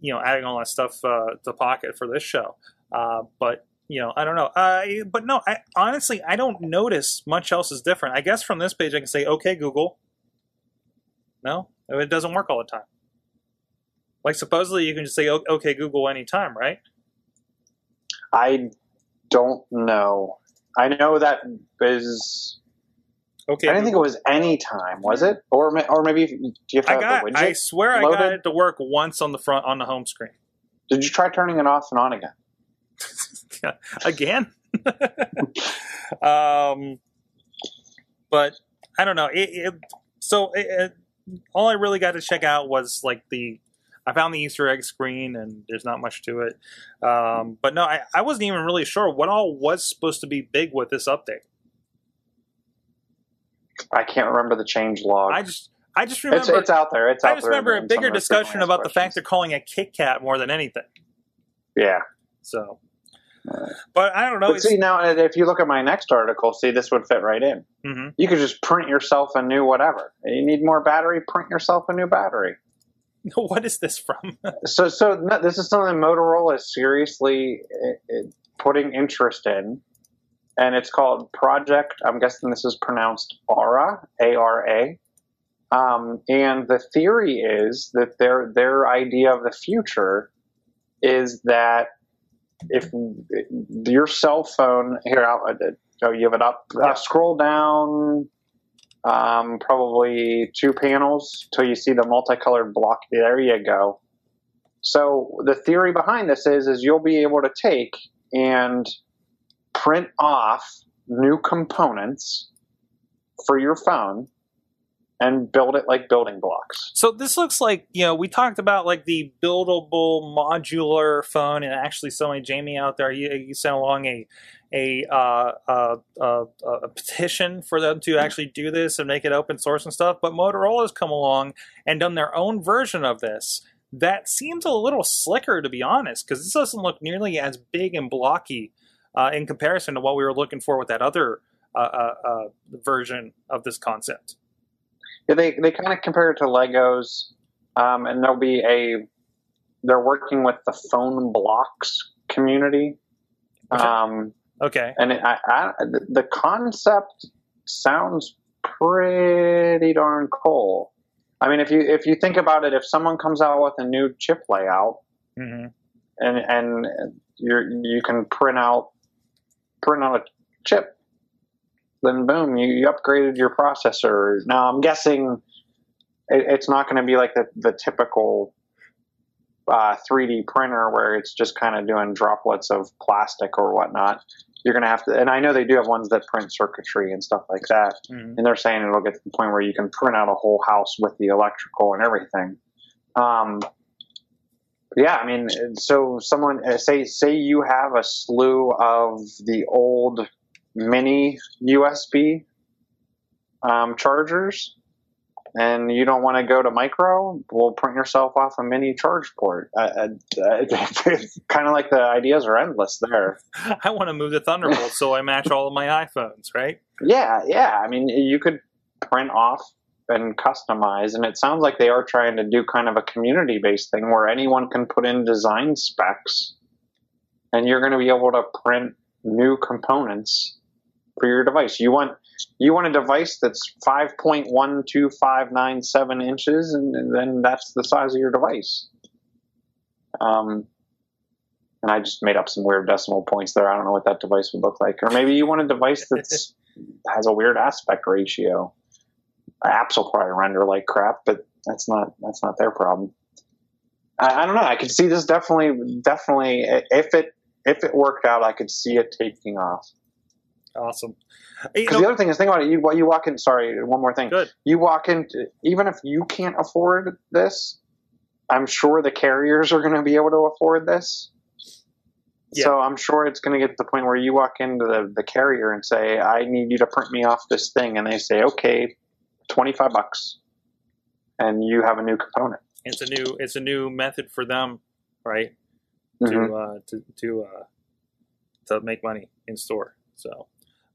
you know, adding all that stuff uh, to pocket for this show. Uh, but you know, I don't know. Uh, but no, I honestly I don't notice much else is different. I guess from this page I can say, okay, Google, No, it doesn't work all the time. Like supposedly you can just say okay Google anytime, right? I don't know. I know that is. Okay. I didn't think it was any time, was it? Or or maybe do you have to I have got. the widget? I swear I got loaded? it to work once on the front on the home screen. Did you try turning it off and on again? <laughs> again. <laughs> um, but I don't know. It, it, so it, it, all I really got to check out was like the. I found the Easter egg screen, and there's not much to it. Um, but no, I, I wasn't even really sure what all was supposed to be big with this update. I can't remember the change log. I just, I just remember, it's, it's out there. It's out there. I just there remember a bigger discussion about the fact they're calling it Kit Kat more than anything. Yeah. So, but I don't know. See now, if you look at my next article, see this would fit right in. Mhm. You could just print yourself a new whatever. You need more battery, print yourself a new battery. <laughs> what is this from? <laughs> So, so no, this is something Motorola is seriously uh, uh, putting interest in, and it's called Project. I'm guessing this is pronounced Ara, A R A. Um, and the theory is that their their idea of the future is that if your cell phone here, I'll, oh, you have it up. Uh, scroll down um, probably two panels till you see the multicolored block. There you go. So the theory behind this is is you'll be able to take and print off new components for your phone and build it like building blocks. So this looks like you know we talked about like the buildable modular phone, and actually, somebody Jamie out there, you, sent along a a, uh, uh, uh, a petition for them to actually do this and make it open source and stuff. But Motorola's come along and done their own version of this. That seems a little slicker, to be honest, because this doesn't look nearly as big and blocky uh, in comparison to what we were looking for with that other uh, uh, uh, version of this concept. Yeah, they they kind of compare it to Legos, um, and there'll be a. They're working with the Phonebloks community, Okay. um, Okay. and it, I, I, the- concept sounds pretty darn cool. I mean, if you if you think about it, if someone comes out with a new chip layout, hmm and and you you can print out print on a chip. Then boom you, you upgraded your processor. Now i'm guessing it, it's not going to be like the, the typical uh, 3d printer where it's just kind of doing droplets of plastic or whatnot. You're going to have to and i know they do have ones that print circuitry and stuff like that. Hmm and they're saying it'll get to the point where you can print out a whole house with the electrical and everything. Um, yeah, I mean, so someone uh, say say you have a slew of the old mini USB um, chargers, and you don't want to go to micro. Well, print yourself off a mini charge port. Uh, <laughs> uh, it's kind of like the ideas are endless there. <laughs> I want to move to Thunderbolt so I match all of my iPhones, right? Yeah, yeah. I mean, you could print off and customize, and it sounds like they are trying to do kind of a community based thing where anyone can put in design specs, and you're going to be able to print new components for your device. You want you want a device that's 5.12597 inches, and, then that's the size of your device. Um, and I just made up some weird decimal points there. I don't know what that device would look like. Or maybe you want a device that's has a weird aspect ratio. Apps will probably render like crap, but that's not that's not their problem. I, I don't know. I could see this definitely definitely if it if it worked out, I could see it taking off. Awesome. Uh, you Because the other thing is, think about it. You you walk in. Sorry, one more thing. good. You walk in. Even if you can't afford this, I'm sure the carriers are going to be able to afford this. Yeah. So I'm sure it's going to get to the point where you walk into the, the carrier and say, "I need you to print me off this thing," and they say, "Okay, twenty five bucks," and you have a new component. It's a new it's a new method for them, right? Mhm. To uh, to to uh, to make money in store. So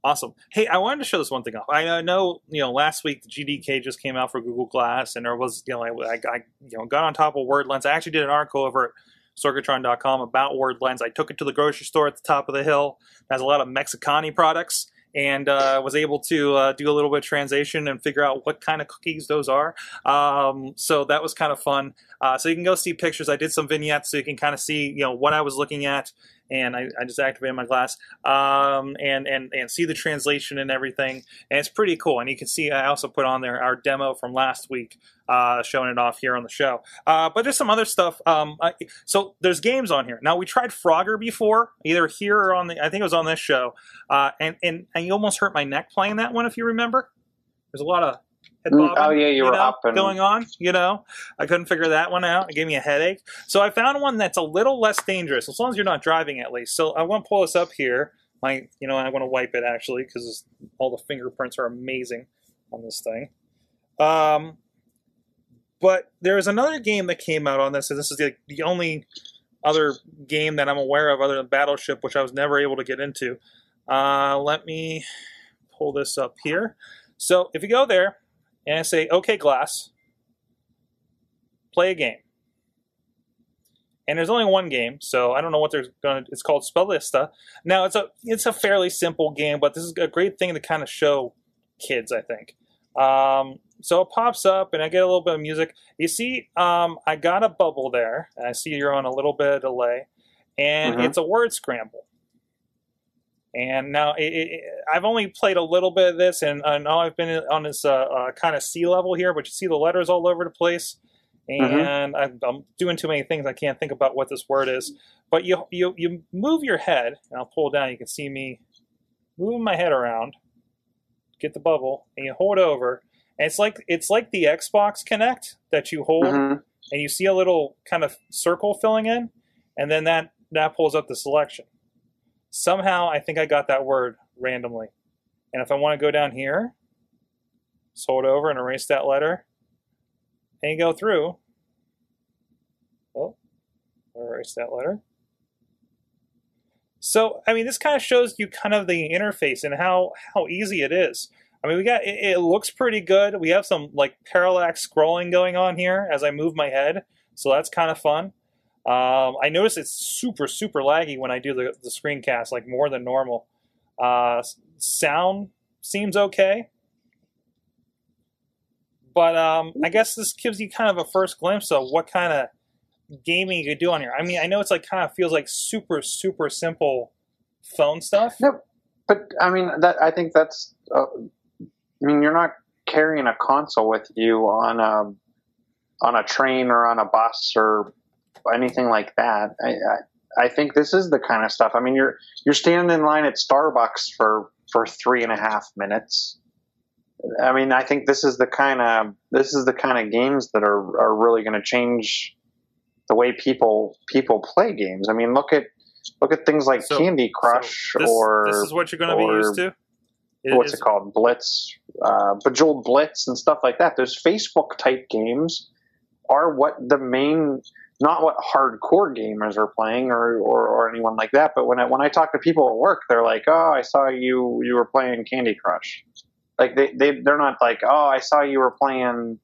awesome. Hey, I wanted to show this one thing off. I know you know last week the GDK just came out for Google Glass, and there was you know I, I, I you know got on top of Word Lens. I actually did an article over at Sorgatron.com about Word Lens. I took it to the grocery store at the top of the hill. It has a lot of Mexicani products, and uh, was able to uh, do a little bit of translation and figure out what kind of cookies those are. Um, so that was kind of fun. Uh, so you can go see pictures. I did some vignettes so you can kind of see you know what I was looking at and I, I just activated my glass um, and and and see the translation and everything, and it's pretty cool. And you can see I also put on there our demo from last week, uh, showing it off here on the show. Uh, but there's some other stuff. Um, I, so there's games on here. Now we tried Frogger before, either here or on the I think it was on this show, uh, and and and you almost hurt my neck playing that one if you remember. There's a lot of bobbing, oh, yeah, you were know, up and- going on. You know, I couldn't figure that one out. It gave me a headache. So I found one that's a little less dangerous, as long as you're not driving at least. So I want to pull this up here. My, you know, I want to wipe it actually because all the fingerprints are amazing on this thing. Um, but there's another game that came out on this, and this is the, the only other game that I'm aware of other than Battleship, which I was never able to get into. Uh, let me pull this up here. So if you go there and I say, "Okay, Glass, play a game," and there's only one game, so I don't know what they're going. to It's called Spellista. Now it's a it's a fairly simple game, but this is a great thing to kind of show kids, I think. Um, so it pops up, and I get a little bit of music. You see, um, I got a bubble there, and I see you're on a little bit of delay, and Mhm. it's a word scramble. And now it, it, I've only played a little bit of this, and I know I've been on this uh, uh, kind of sea level here, but you see the letters all over the place, and I'm, I'm doing too many things. I can't think about what this word is. But you you you move your head, and I'll pull down. You can see me moving my head around, get the bubble, and you hold over. And it's like it's like the Xbox Kinect that you hold, Mhm. and you see a little kind of circle filling in, and then that that pulls up the selection. Somehow, I think I got that word randomly, and if I want to go down here, just hold over and erase that letter, and go through. Oh, erase that letter. So, I mean, this kind of shows you kind of the interface and how how easy it is. I mean, we got it, it looks pretty good. We have some like parallax scrolling going on here as I move my head, so that's kind of fun. Um, I notice it's super super laggy when I do the the screencast, like more than normal. Uh, sound seems okay, but um, I guess this gives you kind of a first glimpse of what kind of gaming you could do on here. I mean, I know it's like kind of feels like super super simple phone stuff. No, but I mean that I think that's. Uh, I mean, you're not carrying a console with you on a on a train or on a bus or anything like that. I, I I think this is the kind of stuff. I mean, you're you're standing in line at Starbucks for for three and a half minutes. I mean, I think this is the kind of this is the kind of games that are are really going to change the way people people play games. I mean, look at look at things like So- Candy Crush So this, or this is what you're going to be used to. what's is- it called blitz uh, bejeweled blitz and stuff like that those facebook type games are what the main not what hardcore gamers are playing or, or, or anyone like that but when I, when I talk to people at work they're like oh i saw you you were playing candy crush like they, they they're not like oh i saw you were playing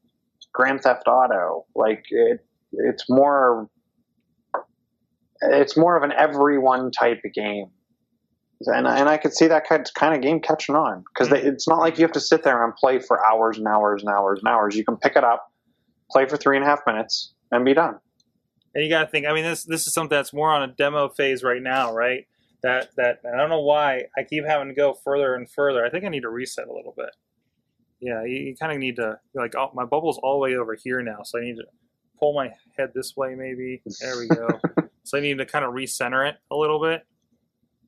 grand theft auto like it it's more it's more of an everyone type game and and I could see that kind kind of game catching on because it's not like you have to sit there and play for hours and hours and hours and hours. You can pick it up, play for three and a half minutes, and be done. And you got to think. I mean, this this is something that's more on a demo phase right now, right? That that I don't know why I keep having to go further and further. I think I need to reset a little bit. Yeah, you, you kind of need to like. Oh, my bubble's all the way over here now, so I need to pull my head this way. Maybe there we go. <laughs> so I need to kind of recenter it a little bit.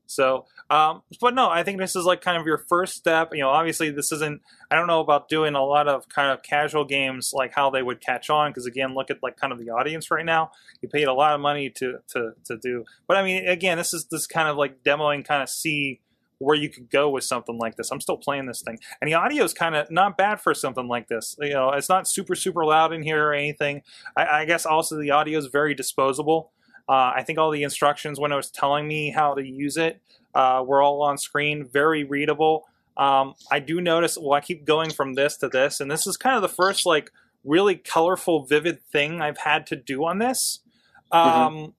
So, um, but no, I think this is like kind of your first step. You know, obviously this isn't. I don't know about doing a lot of kind of casual games like how they would catch on because again, look at like kind of the audience right now. You paid a lot of money to to to do, but I mean, again, this is this kind of like demoing, kind of see where you could go with something like this. I'm still playing this thing, and the audio is kind of not bad for something like this. You know, it's not super super loud in here or anything. I, I guess also the audio is very disposable. Uh, I think all the instructions when it was telling me how to use it uh, were all on screen, very readable. Um, I do notice. Well, I keep going from this to this, and this is kind of the first like really colorful, vivid thing I've had to do on this. Um,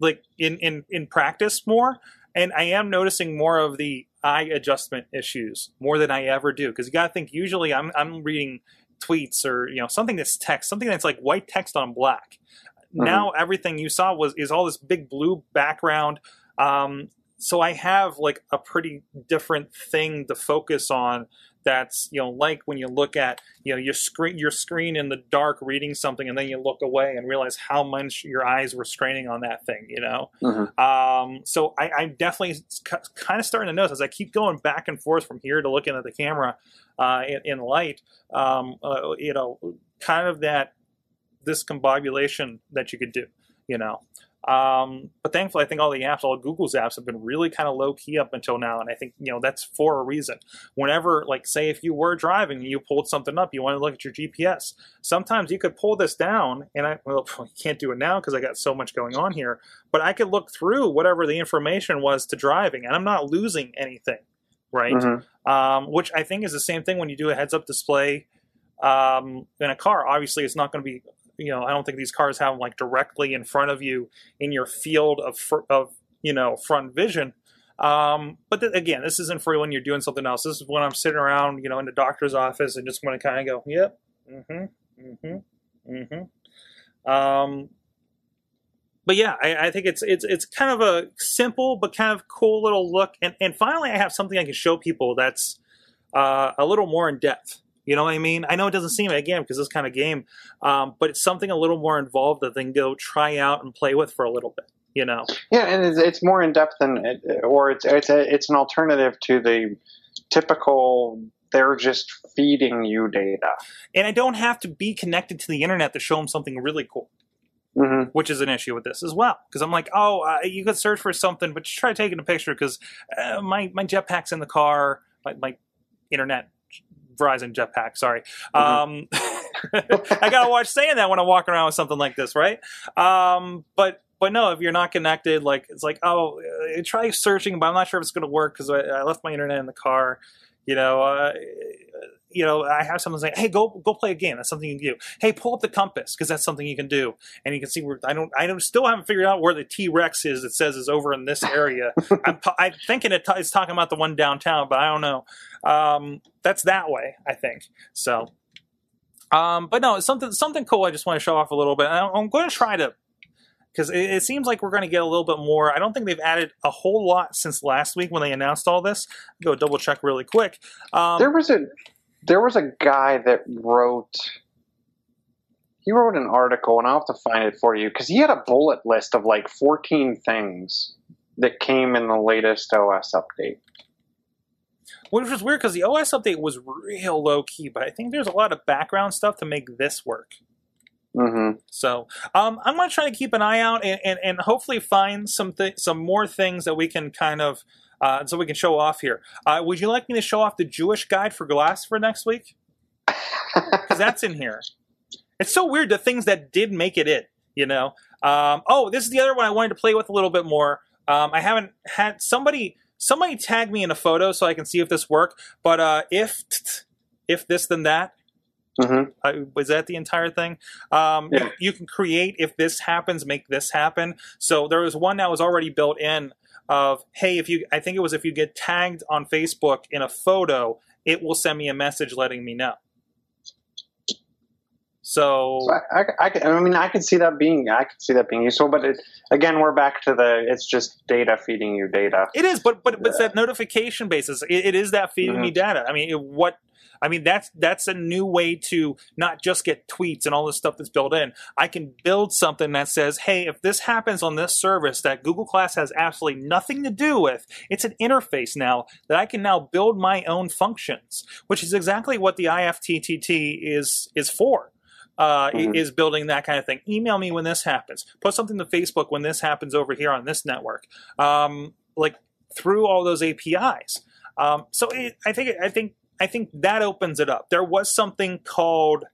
Like in in in practice more, and I am noticing more of the eye adjustment issues more than I ever do because you got to think. Usually, I'm I'm reading tweets or you know something that's text, something that's like white text on black. Now everything you saw was is all this big blue background. Um, so I have like a pretty different thing to focus on. That's you know like when you look at you know your screen your screen in the dark reading something and then you look away and realize how much your eyes were straining on that thing. You know. Mhm. Um, so I, I'm definitely kind of starting to notice as I keep going back and forth from here to looking at the camera uh, in, in light. Um, uh, you know, kind of that discombobulation that you could do. You know. Um, but thankfully, I think all the apps, all Google's apps, have been really kind of low key up until now, and I think you know that's for a reason. Whenever, like, say, if you were driving and you pulled something up, you want to look at your GPS. Sometimes you could pull this down, and I well, <laughs> can't do it now because I got so much going on here. But I could look through whatever the information was to driving, and I'm not losing anything, right? Mhm. um, which I think is the same thing when you do a heads up display um, in a car. Obviously, it's not going to be, you know, I don't think these cars have them like directly in front of you in your field of, fr- of you know, front vision. Um, but th- again, this isn't for when you're doing something else. This is when I'm sitting around, you know, in the doctor's office and just want to kind of go, yep, mm-hmm, mm-hmm, mm-hmm. Um, but yeah, I, I think it's it's it's kind of a simple but kind of cool little look. And and finally, I have something I can show people that's uh, a little more in depth. You know what I mean? I know it doesn't seem it again because this kind of game, um, but it's something a little more involved that they can go try out and play with for a little bit. You know? Yeah, and it's, it's more in depth than, or it's it's a, it's an alternative to the typical. They're just feeding you data. And I don't have to be connected to the internet to show them something really cool. hmm which is an issue with this as well. Because I'm like, oh, uh, you could search for something, but just try taking a picture because uh, my my jetpack's in the car, my, my internet Verizon jetpack. Sorry, um, <laughs> I gotta watch saying that when I'm walking around with something like this, right? Um, but but no, if you're not connected, like it's like, oh, uh, try searching, but I'm not sure if it's gonna work because I, I left my internet in the car. You know, uh, you know, I have someone say, "Hey, go go play a game." That's something you can do. Hey, pull up the compass because that's something you can do, and you can see where I don't. I don't still haven't figured out where the T Rex is. It says is over in this area. <laughs> I'm, I'm thinking it t- it's talking about the one downtown, but I don't know. Um, that's that way, I think. So, um, but no, something something cool. I just want to show off a little bit. I'm, I'm going to try to because it, it seems like we're going to get a little bit more. I don't think they've added a whole lot since last week when they announced all this. Go double check really quick. Um, There was a there was a guy that wrote. He wrote an article, and I'll have to find it for you because he had a bullet list of like 14 things that came in the latest OS update. which was weird because the OS update was real low key, but I think there's a lot of background stuff to make this work. Mm-hmm. So um, I'm going to try to keep an eye out and, and, and hopefully find some th- some more things that we can kind of uh, so we can show off here. Uh, would you like me to show off the Jewish guide for glass for next week? <laughs> Because that's in here. It's so weird the things that did make it in. You know. Um, oh, this is the other one I wanted to play with a little bit more. Um, I haven't had somebody somebody tag me in a photo so I can see if this work. But uh, if <laughs> if this then that hmm uh, was that the entire thing? Um, Yeah. you, you can create if this happens, make this happen. So there was one that was already built in of hey, if you I think it was if you get tagged on Facebook in a photo, it will send me a message letting me know. So I, I, I, can- I mean, I could see that being, I could see that being useful, but it, again, we're back to the, it's just data feeding you data. It is, but but but it's that notification basis. It, it is that feeding me mm-hmm. data. I mean, it, what? I mean, that's that's a new way to not just get tweets and all this stuff that's built in. I can build something that says, "Hey, if this happens on this service that Google Glass has absolutely nothing to do with, it's an interface now that I can now build my own functions," which is exactly what the IFTTT is is for. Uh, Mhm. Is building that kind of thing. Email me when this happens. Post something to Facebook when this happens over here on this network. Um, like through all those APIs. Um, so it, I think I think I think that opens it up. There was something called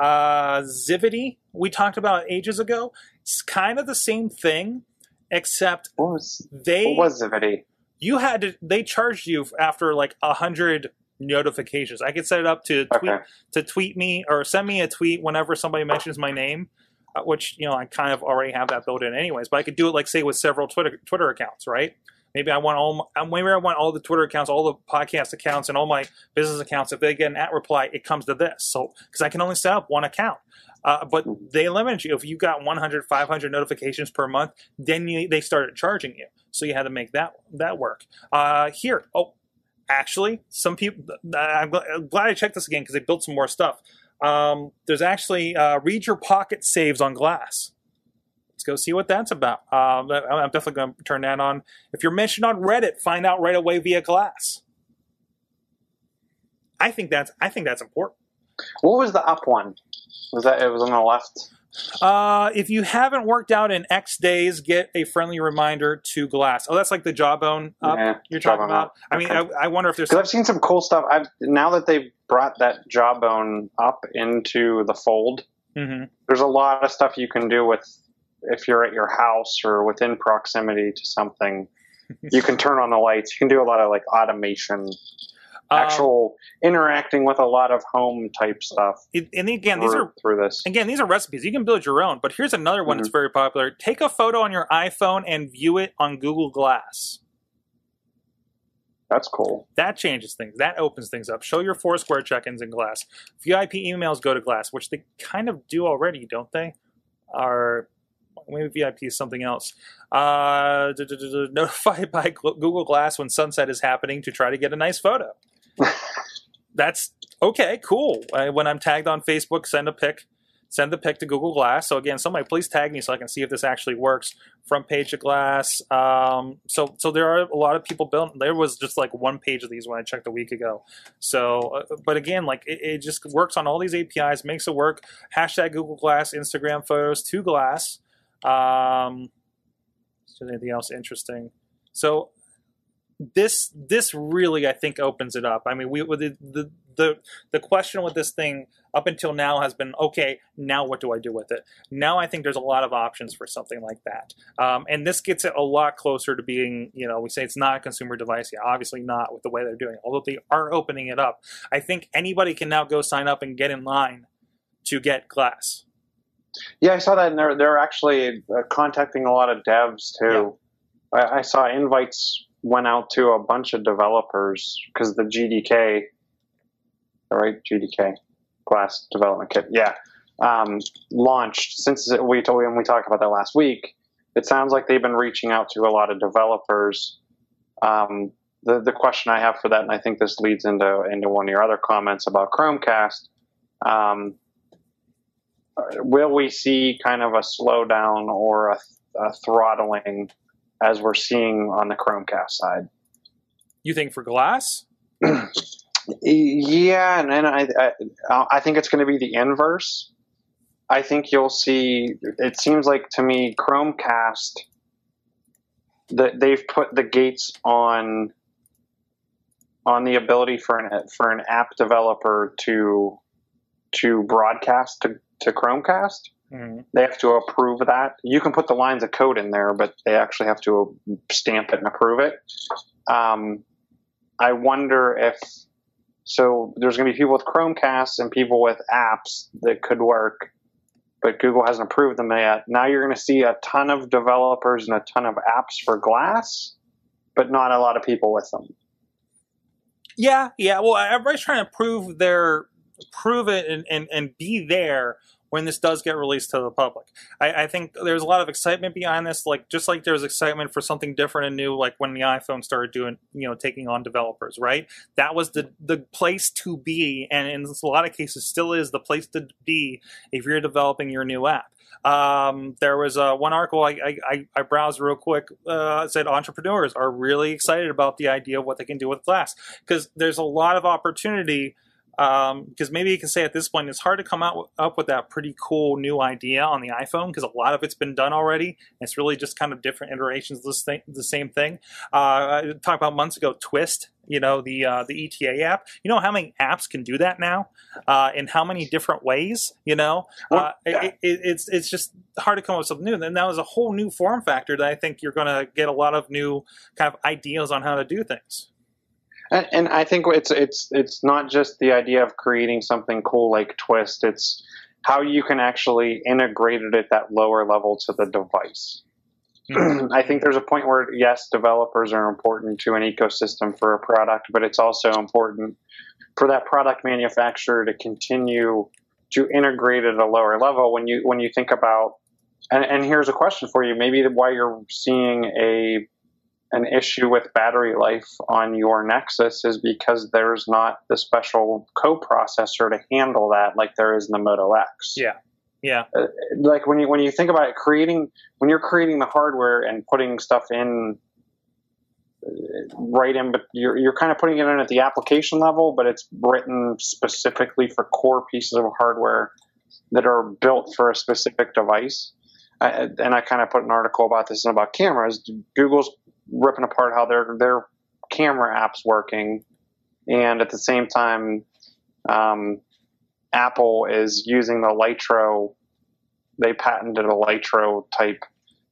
uh, Zivity we talked about ages ago. It's kind of the same thing, except What was, they what was Zivity? you had to they charged you after like a hundred notifications. I could set it up to tweet Okay. to tweet me or send me a tweet whenever somebody mentions my name, uh, which you know I kind of already have that built in anyways. But I could do it like say with several Twitter Twitter accounts, right? Maybe I want all my, maybe I want all the Twitter accounts, all the podcast accounts, and all my business accounts. If they get an at reply, it comes to this. So because I can only set up one account. Uh, but they limit you. If you got 100, 500 notifications per month, then you, they started charging you. So you had to make that that work. Uh, here, oh, actually, some people. I'm glad I checked this again because they built some more stuff. Um, there's actually uh, read your pocket saves on Glass. Let's go see what that's about. Um, I'm definitely going to turn that on. If you're mentioned on Reddit, find out right away via Glass. I think that's I think that's important. What was the up one? Was that it was on the left? Uh, if you haven't worked out in X days, get a friendly reminder to Glass. Oh, that's like the jawbone up Yeah, you're talking about. up. I mean, Okay. I, I wonder if there's Because I've seen some cool stuff. I've now that they've brought that jawbone up into the fold. Mhm. There's a lot of stuff you can do with if you're at your house or within proximity to something. <laughs> you can turn on the lights. You can do a lot of like automation, Um, actual interacting with a lot of home type stuff. and again, these are through this. again these are recipes. You can build your own. But here's another one that's very popular. Take a photo on your iPhone and view it on Google Glass. That's cool. That changes things. That opens things up. Show your Foursquare check-ins in Glass. VIP emails go to Glass, which they kind of do already, don't they? Or maybe VIP is something else. Uh, notified <laughs> by Google Glass when sunset is happening to try to get a nice photo. <laughs> That's okay, cool. Uh, when I'm tagged on Facebook, send a pic. Send the pic to Google Glass. So again, somebody please tag me so I can see if this actually works. Front page of Glass. Um, so so there are a lot of people built. There was just like one page of these when I checked a week ago. So, uh, but again, like it, it just works on all these APIs, makes it work. Hashtag Google Glass, Instagram photos to Glass. Um, is anything else interesting? So this this really I think opens it up. I mean, we the, the the the question with this thing up until now has been okay. Now what do I do with it? Now I think there's a lot of options for something like that, um, and this gets it a lot closer to being. You know, we say it's not a consumer device. Yeah, obviously not with the way they're doing. it. Although they are opening it up, I think anybody can now go sign up and get in line to get Glass. Yeah, I saw that, and they're they're actually uh, contacting a lot of devs too. I, I saw invites went out to a bunch of developers because the GDK, right? GDK, Glass Development Kit, yeah, um, launched. Since we told when we talked about that last week, it sounds like they've been reaching out to a lot of developers. Um, the the question I have for that, and I think this leads into into one of your other comments about Chromecast. Um, will we see kind of a slowdown or a, a throttling as we're seeing on the Chromecast side? You think for Glass? <clears throat> Yeah, and, and I, I I think it's going to be the inverse. I think you'll see. It seems like to me, Chromecast that they've put the gates on on the ability for an for an app developer to to broadcast to, to Chromecast. Mhm. They have to approve that. You can put the lines of code in there, but they actually have to stamp it and approve it. Um, I wonder if so. There's going to be people with Chromecast and people with apps that could work, but Google hasn't approved them yet. Now you're going to see a ton of developers and a ton of apps for Glass, but not a lot of people with them. Yeah, yeah. Well, everybody's trying to prove their prove it and, and, and be there when this does get released to the public. I, I think there's a lot of excitement behind this, like just like there's excitement for something different and new, like when the iPhone started doing, you know, taking on developers, right? That was the the place to be, and in a lot of cases still is the place to be if you're developing your new app. Um, there was uh, one article I, I, I- browsed real quick. Uh, said entrepreneurs are really excited about the idea of what they can do with Glass because there's a lot of opportunity. Because maybe you can say at this point it's hard to come out up with that pretty cool new idea on the iPhone because a lot of it's been done already. It's really just kind of different iterations of thing, the same thing. Uh, I talked about months ago, Twist. You know the uh, the ETA app. You know how many apps can do that now, uh, in how many different ways. You know, uh, it, it, it's it's just hard to come up with something new. And that was a whole new form factor that I think you're going to get a lot of new kind of ideas on how to do things. And, and I think it's it's it's not just the idea of creating something cool like Twist. It's how you can actually integrate it at that lower level to the device. Mm-hmm. <clears throat> I think there's a point where yes, developers are important to an ecosystem for a product, but it's also important for that product manufacturer to continue to integrate at a lower level. When you when you think about and, and here's a question for you, maybe why you're seeing a an issue with battery life on your Nexus is because there's not the special coprocessor to handle that like there is in the Moto X. Yeah. Yeah. Uh, like when you when you think about it, creating when you're creating the hardware and putting stuff in uh, right in, but you're you're kind of putting it in at the application level, but it's written specifically for core pieces of hardware that are built for a specific device. I, and I kind of put an article about this and about cameras. Google's ripping apart how their their camera apps working, and at the same time, um, Apple is using the Lytro. They patented a Lytro type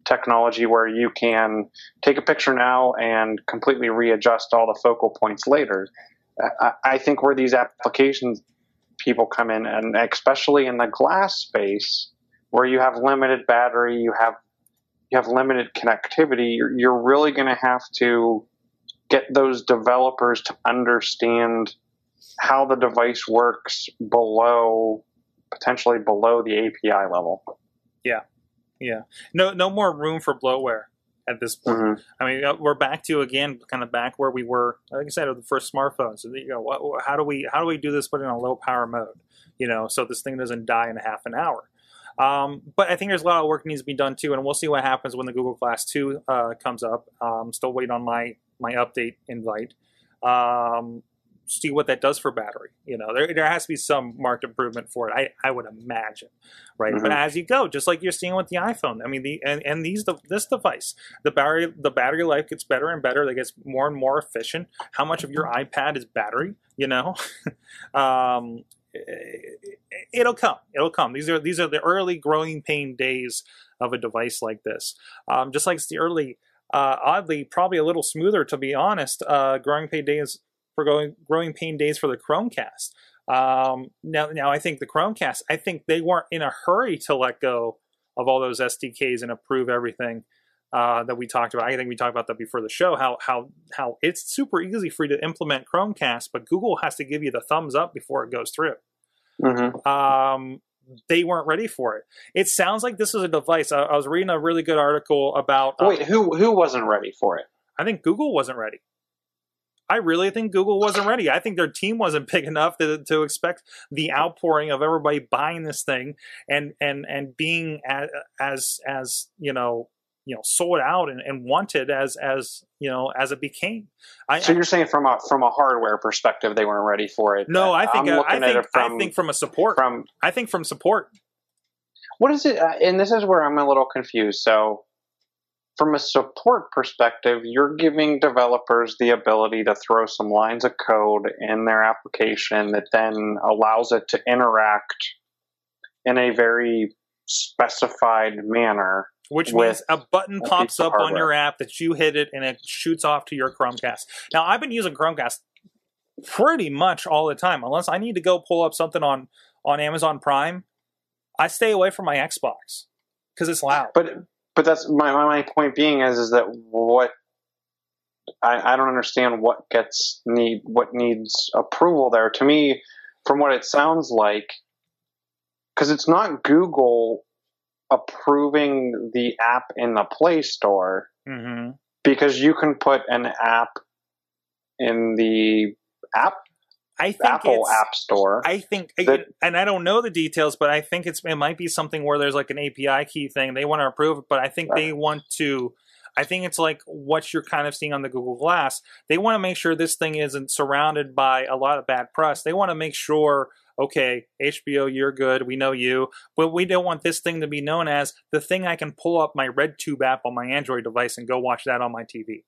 technology where you can take a picture now and completely readjust all the focal points later. I, I think where these applications people come in, and especially in the glass space, where you have limited battery, you have you have limited connectivity, you're, you're really going to have to get those developers to understand how the device works below, potentially below the API level. Yeah. Yeah. No no more room for bloatware at this point. Mhm. I mean, uh, we're back to again, kind of back where we were. Like I said, with the first smartphones. So, you know, what, how do we how do we do this, but in a low power mode? You know, so this thing doesn't die in a half an hour. Um, but I think there's a lot of work needs to be done too, and we'll see what happens when the Google Glass Two uh, comes up. Um, still waiting on my my update invite. Um, see what that does for battery. You know, there there has to be some marked improvement for it. I I would imagine, right? But Mhm. as you go, just like you're seeing with the iPhone, I mean, the and, and these the, this device, the battery the battery life gets better and better. It gets more and more efficient. How much of your iPad is battery? You know, <laughs> um, it'll come. It'll come. These are these are the early growing pain days of a device like this. Um, just like it's the early, uh, oddly, probably a little smoother to be honest. Uh, growing pain days for going growing pain days for the Chromecast. Um, now, now I think the Chromecast. I think they weren't in a hurry to let go of all those SDKs and approve everything. Uh, that we talked about. I think we talked about that before the show. How how how it's super easy for you to implement Chromecast, but Google has to give you the thumbs up before it goes through Mhm. um, they weren't ready for it. It sounds like this is a device. I, I was reading a really good article about. uh, Wait, who who wasn't ready for it? I think Google wasn't ready. I really think Google wasn't ready. I think their team wasn't <laughs> big enough to, to expect the outpouring of everybody buying this thing and and and being as as, as you know you know sold out and, and wanted as as you know as it became. I, So you're saying from a from a hardware perspective, they weren't ready for it. no, I think I'm I, looking think at it from I think from a support. from I think from support. what is it? Uh, and this is where I'm a little confused. So, from a support perspective, you're giving developers the ability to throw some lines of code in their application that then allows it to interact in a very specified manner. Which means a button pops up on your app that you hit it and it shoots off to your Chromecast. Now, I've been using Chromecast pretty much all the time, unless I need to go pull up something on on Amazon Prime. I stay away from my Xbox because it's loud. But but that's my my my point being is is that what I, I don't understand what gets need what needs approval there. To me, from what it sounds like, because it's not Google approving the app in the Play Store, hmm because you can put an app in the app I think Apple App Store. I think, that- and I don't know the details, but I think it's it might be something where there's like an API key thing they want to approve it, but I think they want to. I think it's like what you're kind of seeing on the Google Glass. They want to make sure this thing isn't surrounded by a lot of bad press. They want to make sure, okay, HBO, you're good, we know you, but we don't want this thing to be known as the thing I can pull up my RedTube app on my Android device and go watch that on my TV.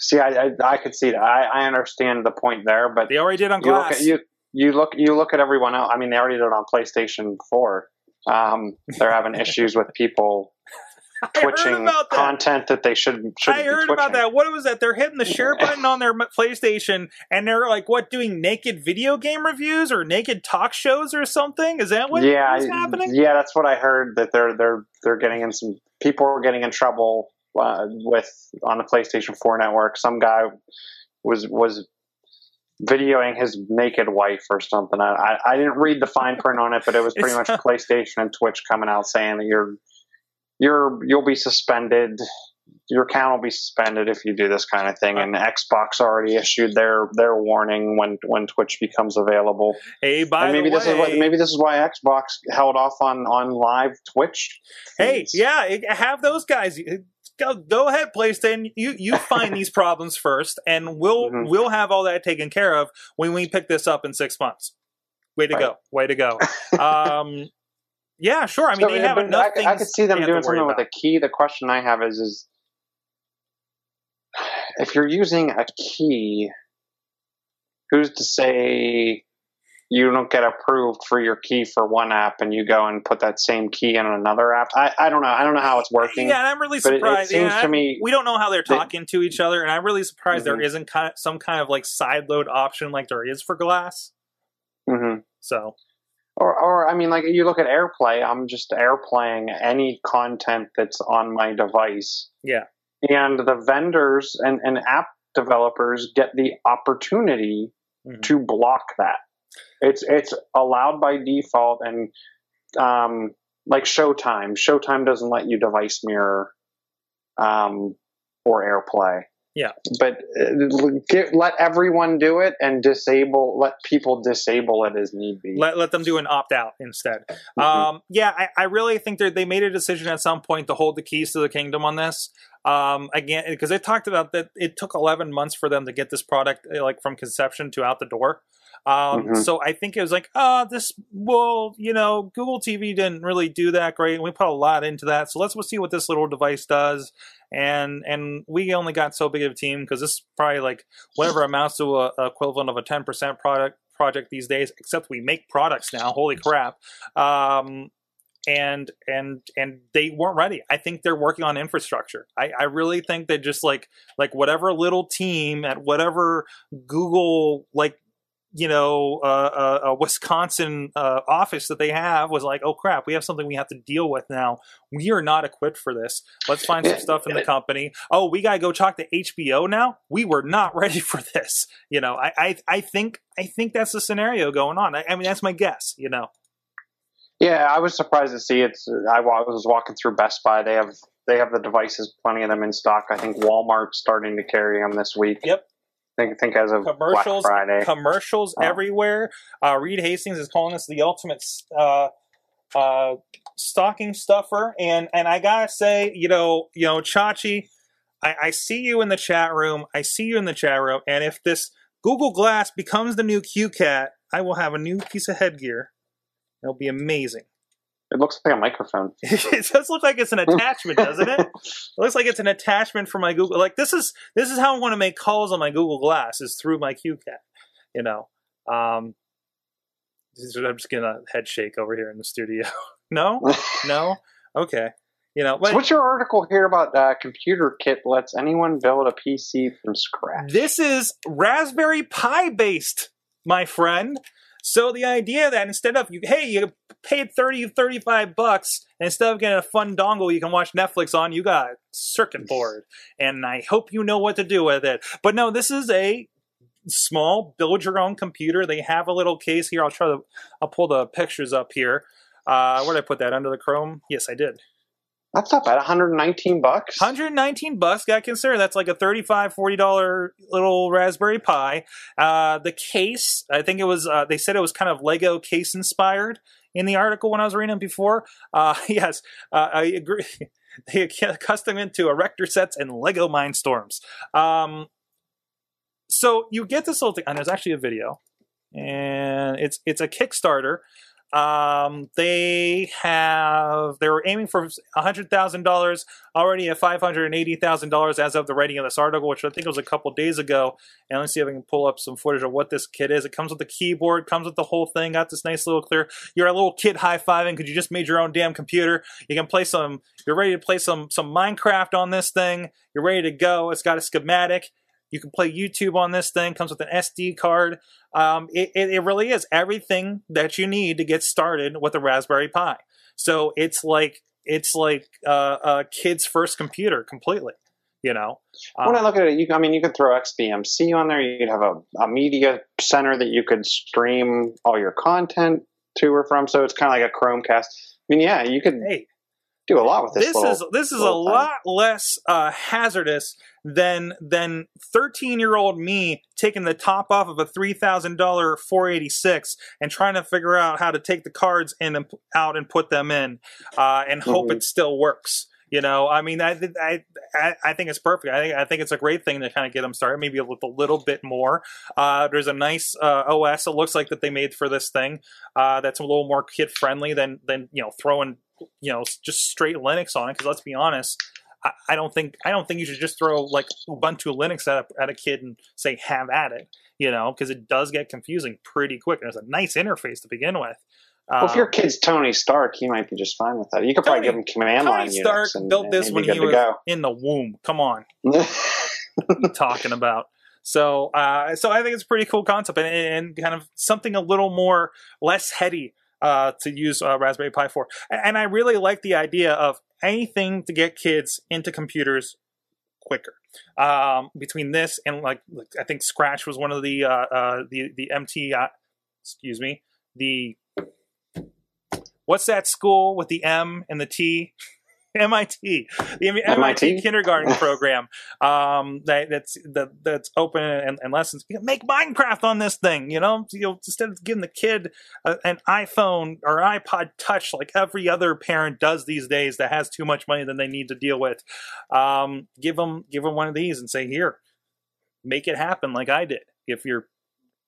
See, I, I I could see that. I, I understand the point there, but They already did on you look Glass. at you you look you look at everyone else. I mean, they already did it on PlayStation Four. Um, they're having issues with people twitching that. content that they should should. I heard about that. What was that? They're hitting the share button on their PlayStation, and they're like, "What? Doing naked video game reviews or naked talk shows or something? Is that what yeah, is happening?" yeah, that's what I heard. That they're they're they're getting in some people are getting in trouble uh, with on the PlayStation 4 network. Some guy was was videoing his naked wife or something. I, I, I didn't read the fine print on it, but it was pretty <laughs> much PlayStation and Twitch coming out saying that you're you're you'll be suspended. Your account will be suspended if you do this kind of thing. And Xbox already issued their their warning when when Twitch becomes available. Hey, by and maybe the this way, is what maybe this is why Xbox held off on on live Twitch. hey, yeah, have those guys. Go, go ahead, PlayStation. You you <laughs> find these problems first, and we'll Mhm. we'll have all that taken care of when we pick this up in six months. Way to Right. go! Way to go! <laughs> Um, yeah, sure. I mean, So, they have enough I. I could see them doing something with a key. The question I have is, is if you're using a key, who's to say you don't get approved for your key for one app and you go and put that same key in another app? I, I don't know. I don't know how it's working. Yeah, and I'm really but it- it surprised. seems yeah, to me we don't know how they're that- talking to each other, and I'm really surprised there Mhm. isn't kind of, some kind of like side load option like there is for Glass. Mm-hmm. So Or, or I mean, like you look at AirPlay. I'm just AirPlaying any content that's on my device. Yeah. And the vendors and, and app developers get the opportunity Mhm. to block that. It's it's allowed by default, and um, like Showtime. Showtime doesn't let you device mirror um, or AirPlay. Yeah. But uh, get, let everyone do it and disable. Let people disable it as need be. let, let them do an opt out instead. Mhm. Um, yeah, I, I really think they they made a decision at some point to hold the keys to the kingdom on this. Um, again, because they talked about that it took 11 months for them to get this product uh, like from conception to out the door. Um, Mhm. So I think it was like, oh, this well, you know, Google TV didn't really do that great. We put a lot into that, so let's see what this little device does. And and we only got so big of a team because this is probably like whatever amounts to a, a equivalent of a 10% product project these days. Except we make products now. Holy crap! Um, and and and they weren't ready. I think they're working on infrastructure. I, I really think that just like like whatever little team at whatever Google like you know uh, uh, uh, Wisconsin uh, office that they have was like, oh crap, we have something we have to deal with now. We are not equipped for this. Let's find some stuff in the company. Oh, we gotta go talk to HBO now. We were not <laughs> ready for this. You know, I I, I think I think that's the scenario going on. I, I mean, that's my guess. You know. Yeah, I was surprised to see it. I was walking through Best Buy. They have they have the devices, plenty of them in stock. I think Walmart's starting to carry them this week. Yep. Think, think as of commercials Black Friday. commercials Oh. everywhere. Uh, reed hastings is calling this the ultimate uh, uh, stocking stuffer. And and i gotta say you know you know chachi I, I see you in the chat room. I see you in the chat room. And if this google glass becomes the new qcat i will have a new piece of headgear. It'll be amazing it looks like a microphone. <laughs> it does look like it's an attachment doesn't it it looks like it's an attachment for my Google. Like this is this is how I want to make calls on my Google Glass is through my QCat. You know, um, I'm just getting a head shake over here in the studio. <laughs> no, no, okay. You know, so what's your article here about uh, computer kit lets anyone build a PC from scratch? this is Raspberry Pi based, my friend. So the idea that instead of you, hey, you paid 30, 35 bucks, and instead of getting a fun dongle you can watch Netflix on, you got a circuit board. And I hope you know what to do with it. But no, this is a small build your own computer. They have a little case here. I'll try to I'll pull the pictures up here. Uh, where did I put that? Under the Chrome? Yes, I did. That's not bad. 119 bucks. 119 bucks got considered that's like a 35 40 dollar little raspberry pi uh, the case i think it was uh, they said it was kind of lego case inspired in the article when i was reading it before. Uh, <laughs> yes uh, i agree. <laughs> They custom into erector sets and lego mindstorms um, so you get this little thing and there's actually a video and it's it's a kickstarter um, they have they were aiming for hundred thousand dollars already at five hundred and eighty thousand dollars as of the writing of this article, which I think was a couple days ago. And let's see if I can pull up some footage of what this kit is. It comes with the keyboard, comes with the whole thing. Got this nice little clear. You're a little kid high fiving because you just made your own damn computer. You can play some. You're ready to play some some Minecraft on this thing. You're ready to go. It's got a schematic. You can play YouTube on this thing. Comes with an SD card. Um, it, it, it really is everything that you need to get started with a Raspberry Pi. So it's like it's like uh, a kid's first computer completely. You know, Um, when I look at it, you, I mean, you could throw XBMC on there. You could have a, a media center that you could stream all your content to or from. So it's kind of like a Chromecast. I mean, yeah, you could hey, do a lot with this. this little, is this is a little thing. lot less uh, hazardous than than 13 year old me taking the top off of a three thousand dollar 486 and trying to figure out how to take the cards in and out and put them in uh, and hope Mhm. it still works. You know, I mean, I, I I I think it's perfect. I think I think it's a great thing to kind of get them started, maybe with a little bit more. Uh, there's a nice uh, OS. It looks like that they made for this thing. Uh, that's a little more kid friendly than than you know throwing you know just straight Linux on it. Because let's be honest, I, I don't think I don't think you should just throw like Ubuntu Linux at a, at a kid and say have at it. You know, because it does get confusing pretty quick. There's a nice interface to begin with. Well, if Um, your kid's Tony Stark, he might be just fine with that. You could probably give him command line. Tony line Stark Unix and, built this when he was in the womb. Come on, <laughs> what are talking about? So, uh, so I think it's a pretty cool concept and, and kind of something a little more less heady uh, to use uh, Raspberry Pi for. And, I really like the idea of anything to get kids into computers quicker. Um, between this and like, like I think Scratch was one of the uh, uh, the the MT. Excuse me, the what's that school with the M and the T? MIT, the MIT, MIT? kindergarten <laughs> program um, that, that's that, that's open and, and lessons. You know, make Minecraft on this thing, you know. You know, instead of giving the kid a, an iPhone or iPod Touch like every other parent does these days that has too much money than they need to deal with, um, give them give them one of these and say, here, make it happen like I did. If you're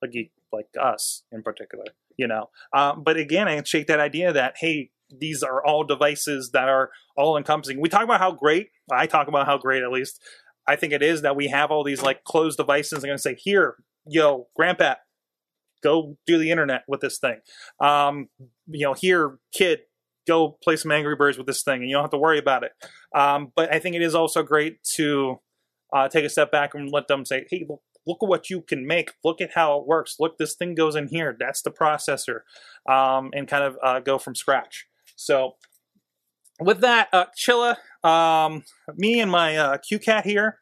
a geek like us in particular, you know. Um, but again, I shake that idea that hey, these are all devices that are all encompassing. We talk about how great. I talk about how great, at least I think it is that we have all these like closed devices. I'm going to say, here, yo, grandpa, go do the internet with this thing. Um, you know, here, kid, go play some Angry Birds with this thing, and you don't have to worry about it. Um, but I think it is also great to uh, take a step back and let them say, hey, look, look at what you can make. Look at how it works. Look, this thing goes in here. That's the processor, um, and kind of uh, go from scratch. So, with that, uh, Chilla, um, me and my uh, QCat here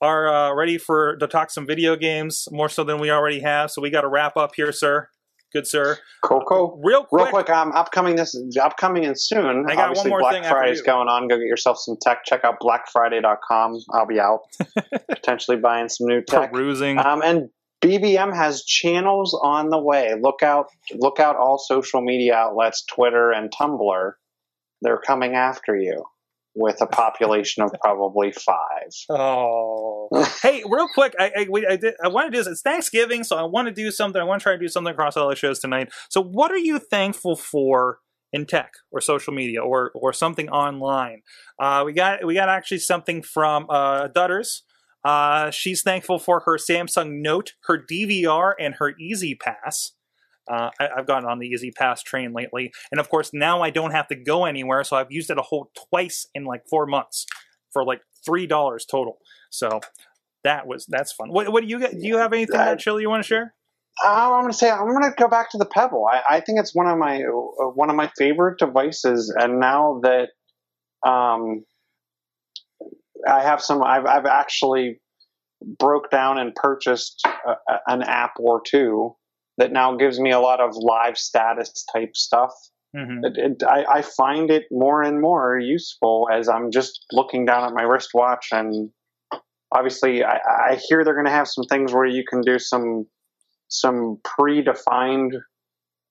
are uh, ready for to talk some video games more so than we already have. So we got to wrap up here, sir. Good sir. Cool, cool. Real quick, Real quick, um, upcoming this upcoming and soon. I got one Obviously, more Black thing Friday's going on. Go get yourself some tech. Check out blackfriday.com. I'll be out <laughs> potentially buying some new tech. perusing. Um, and BBM has channels on the way. Look out! Look out! All social media outlets, Twitter and Tumblr, they're coming after you with a population of probably five. <laughs> Oh, hey, real quick, I I, we, I did I want to do this. It's Thanksgiving, so I want to do something. I want to try to do something across all the shows tonight. So, what are you thankful for in tech or social media or or something online? Uh, we got we got actually something from uh, Dutters. Uh, she's thankful for her Samsung Note, her DVR, and her E-ZPass. Uh, I, I've gotten on the E-ZPass train lately, and of course now I don't have to go anywhere, so I've used it a whole twice in like four months for like three dollars total. So that was that's fun. What, what do you get? Do you have anything Uh, that chili you want to share? Uh, I'm going to say I'm going to go back to the Pebble. I, I think it's one of my uh, one of my favorite devices, and now that um, I have some, I've I've actually broke down and purchased a, an app or two that now gives me a lot of live status type stuff. hmm It, it, I, I find it more and more useful as I'm just looking down at my wristwatch, and obviously, I, I hear they're going to have some things where you can do some some predefined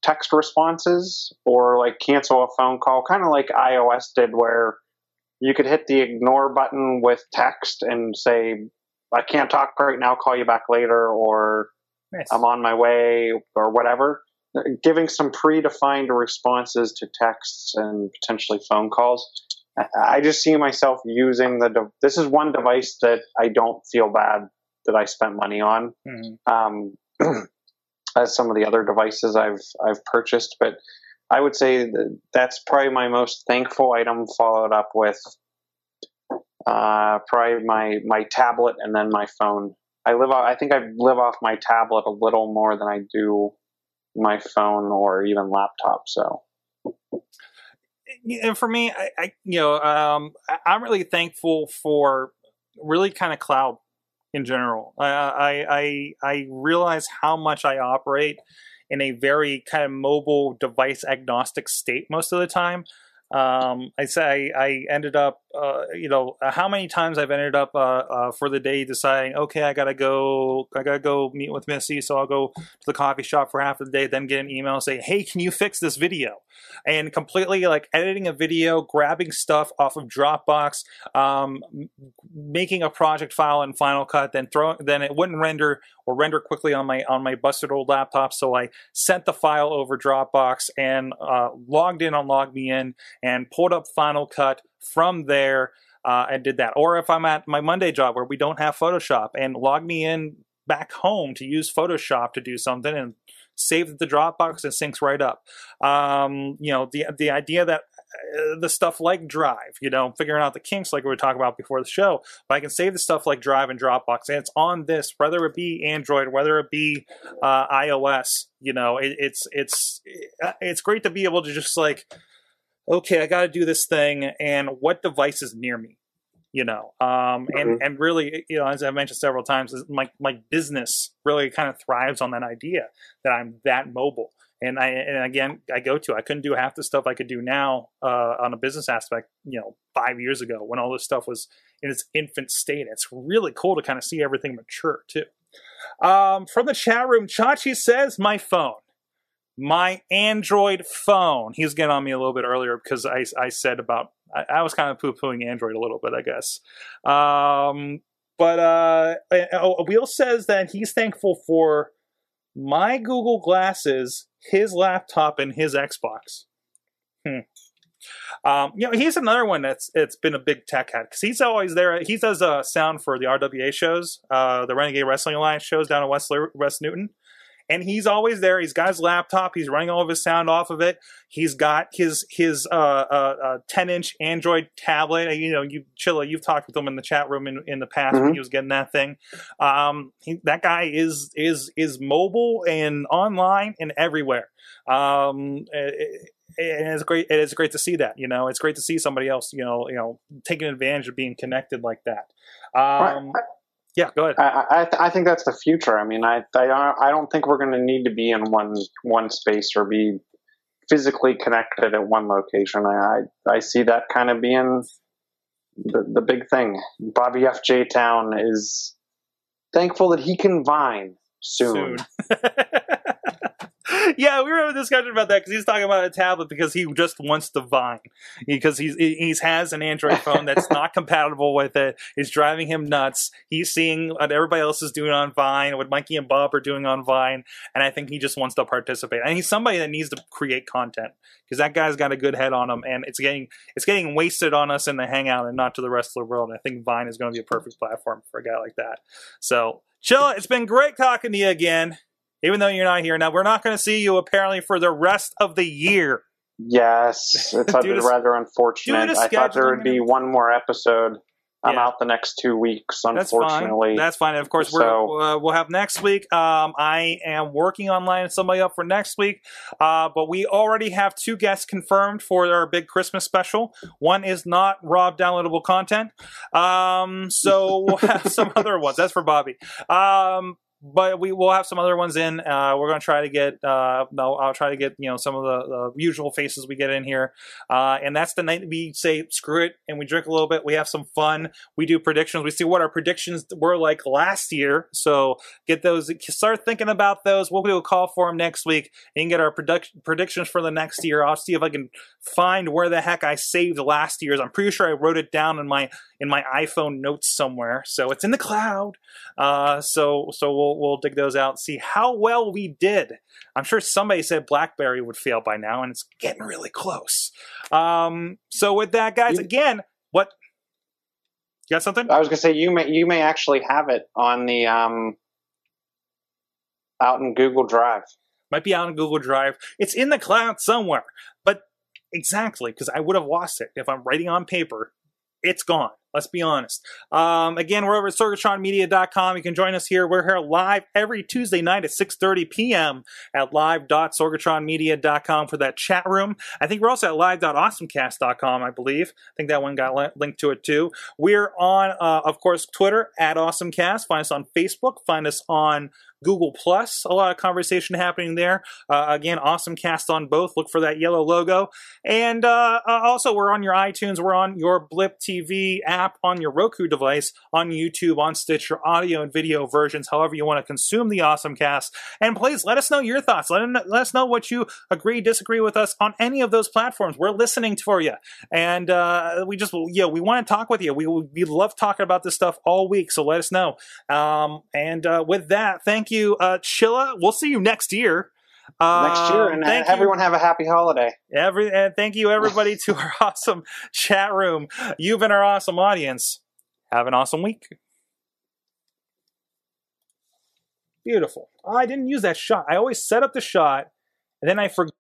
text responses or like cancel a phone call, kind of like iOS did, where you could hit the ignore button with text and say, "I can't talk right now. Call you back later," or Nice. I'm on my way or whatever. Giving some predefined responses to texts and potentially phone calls. I- just see myself using the. De- this is one device that I don't feel bad that I spent money on, Mhm. um, <clears throat> as some of the other devices I've I've purchased. But I would say that that's probably my most thankful item. Followed up with uh, probably my my tablet and then my phone. I live. off- I think I live off my tablet a little more than I do my phone or even laptop. So and for me, I, I you know, um, I'm really thankful for really kind of cloud in general. I, I I I realize how much I operate in a very kind of mobile device agnostic state most of the time. Um, I say I ended up, uh, you know, how many times I've ended up uh, uh, for the day deciding, okay, I gotta go, I gotta go meet with Missy, so I'll go to the coffee shop for half of the day, then get an email and say, hey, can you fix this video? And completely like editing a video, grabbing stuff off of Dropbox, um, making a project file in Final Cut, then throwing, then it wouldn't render or render quickly on my on my busted old laptop, so I sent the file over Dropbox and uh, logged in on LogMeIn and pulled up Final Cut from there uh, and did that. Or if I'm at my Monday job where we don't have Photoshop and log me in back home to use Photoshop to do something and save it to Dropbox and syncs right up. Um, you know, the the idea that uh, the stuff like Drive, you know, figuring out the kinks like we were talking about before the show, but I can save the stuff like Drive and Dropbox, and it's on this, whether it be Android, whether it be uh, iOS. You know, it, it's it's it's great to be able to just like okay, I got to do this thing, and what device is near me? You know, um, and and really, you know, as i've mentioned several times, my my business really kind of thrives on that idea that I'm that mobile. And I and again, I go to. I couldn't do half the stuff I could do now uh, on a business aspect. You know, five years ago when all this stuff was in its infant state. It's really cool to kind of see everything mature too. Um, from the chat room, Chachi says, "My phone." my Android phone. He was getting on me a little bit earlier because I, I said about I, I was kind of poo pooing Android a little bit, I guess. Um, but uh, uh, Wheel says that he's thankful for my Google glasses, his laptop, and his Xbox. Hmm. Um, you know, he's another one that's it's been a big tech head because he's always there. He does uh, sound for the RWA shows, uh, the Renegade Wrestling Alliance shows down in West West Newton and he's always there. He's got his laptop. He's running all of his sound off of it. He's got his his uh, uh, uh, 10 inch Android tablet. You know, you Chilla, you've talked with him in the chat room in, in the past when Mhm. he was getting that thing. Um, he, that guy is is is mobile and online and everywhere. Um, it- and it's great. It is great to see that. You know, it's great to see somebody else. You know, you know, taking advantage of being connected like that. Um. Yeah, go ahead. I, I, I think that's the future. I mean, I, I, don't- I don't think we're going to need to be in one one space or be physically connected at one location. I, I, I see that kind of being the, the big thing. Bobby F. J. Town is thankful that he can vine soon. <laughs> yeah, we were having a discussion about that because he's talking about a tablet because he just wants to Vine because he's he's has an Android phone that's not <laughs> compatible with it. It's driving him nuts. He's seeing what everybody else is doing on Vine, what Mikey and Bob are doing on Vine, and I think he just wants to participate. And he's somebody that needs to create content because that guy's got a good head on him, and it's getting it's getting wasted on us in the Hangout and not to the rest of the world. And I think Vine is going to be a perfect platform for a guy like that. So, Chilla, it's been great talking to you again even though you're not here now. We're not going to see you apparently for the rest of the year. Yes, it's <laughs> to- rather unfortunate. I thought there would be one more episode. I'm Yeah. out the next two weeks, unfortunately. That's fine. That's fine. Of course, we're, So- uh, we'll have next week. Um, I am working on lining somebody up for next week, uh, but we already have two guests confirmed for our big Christmas special. One is not Rob downloadable content, um, so we'll have <laughs> some other ones. That's for Bobby. Um, but we will have some other ones in. Uh, we're going to try to get. Uh, no, I'll try to get you know some of the, the usual faces we get in here, uh, and that's the night we say screw it and we drink a little bit. We have some fun. We do predictions. We see what our predictions were like last year. So get those. Start thinking about those. We'll do a call for them next week and get our product, predictions for the next year. I'll see if I can find where the heck I saved last year's. I'm pretty sure I wrote it down in my in my iPhone notes somewhere. So it's in the cloud. Uh, so so we'll we'll dig those out and see how well we did. I'm sure somebody said BlackBerry would fail by now, and it's getting really close. Um, so with that, guys, again, what? You got something? I was gonna say you may you may actually have it on the um out in Google Drive. Might be out on Google Drive. It's in the cloud somewhere. But exactly, because I would have lost it if I'm writing on paper. It's gone. Let's be honest. Um, again, we're over at sorgatronmedia.com. You can join us here. We're here live every Tuesday night at 6.30 p.m. at live.sorgatronmedia.com for that chat room. I think we're also at live.awesomecast.com, I believe. I think that one got li- linked to it too. We're on, uh, of course, Twitter at AwesomeCast. Find us on Facebook. Find us on Google Plus. A lot of conversation happening there. Uh, again, awesome cast on both. Look for that yellow logo. And uh, uh, also, we're on your iTunes. We're on your Blip TV app, on your Roku device, on YouTube, on Stitcher, audio and video versions, however you want to consume the awesome cast. And please let us know your thoughts. Let, let us know what you agree, disagree with us on any of those platforms. We're listening for you. And uh, we just, yeah, we want to talk with you. We, we love talking about this stuff all week. So let us know. Um, and uh, with that, thank you, uh, Chilla. We'll see you next year. Next year, Um, and thank you. everyone have a happy holiday. Every and thank you everybody <laughs> to our awesome chat room. You've been our awesome audience. Have an awesome week. Beautiful. Oh, I didn't use that shot. I always set up the shot and then I forget.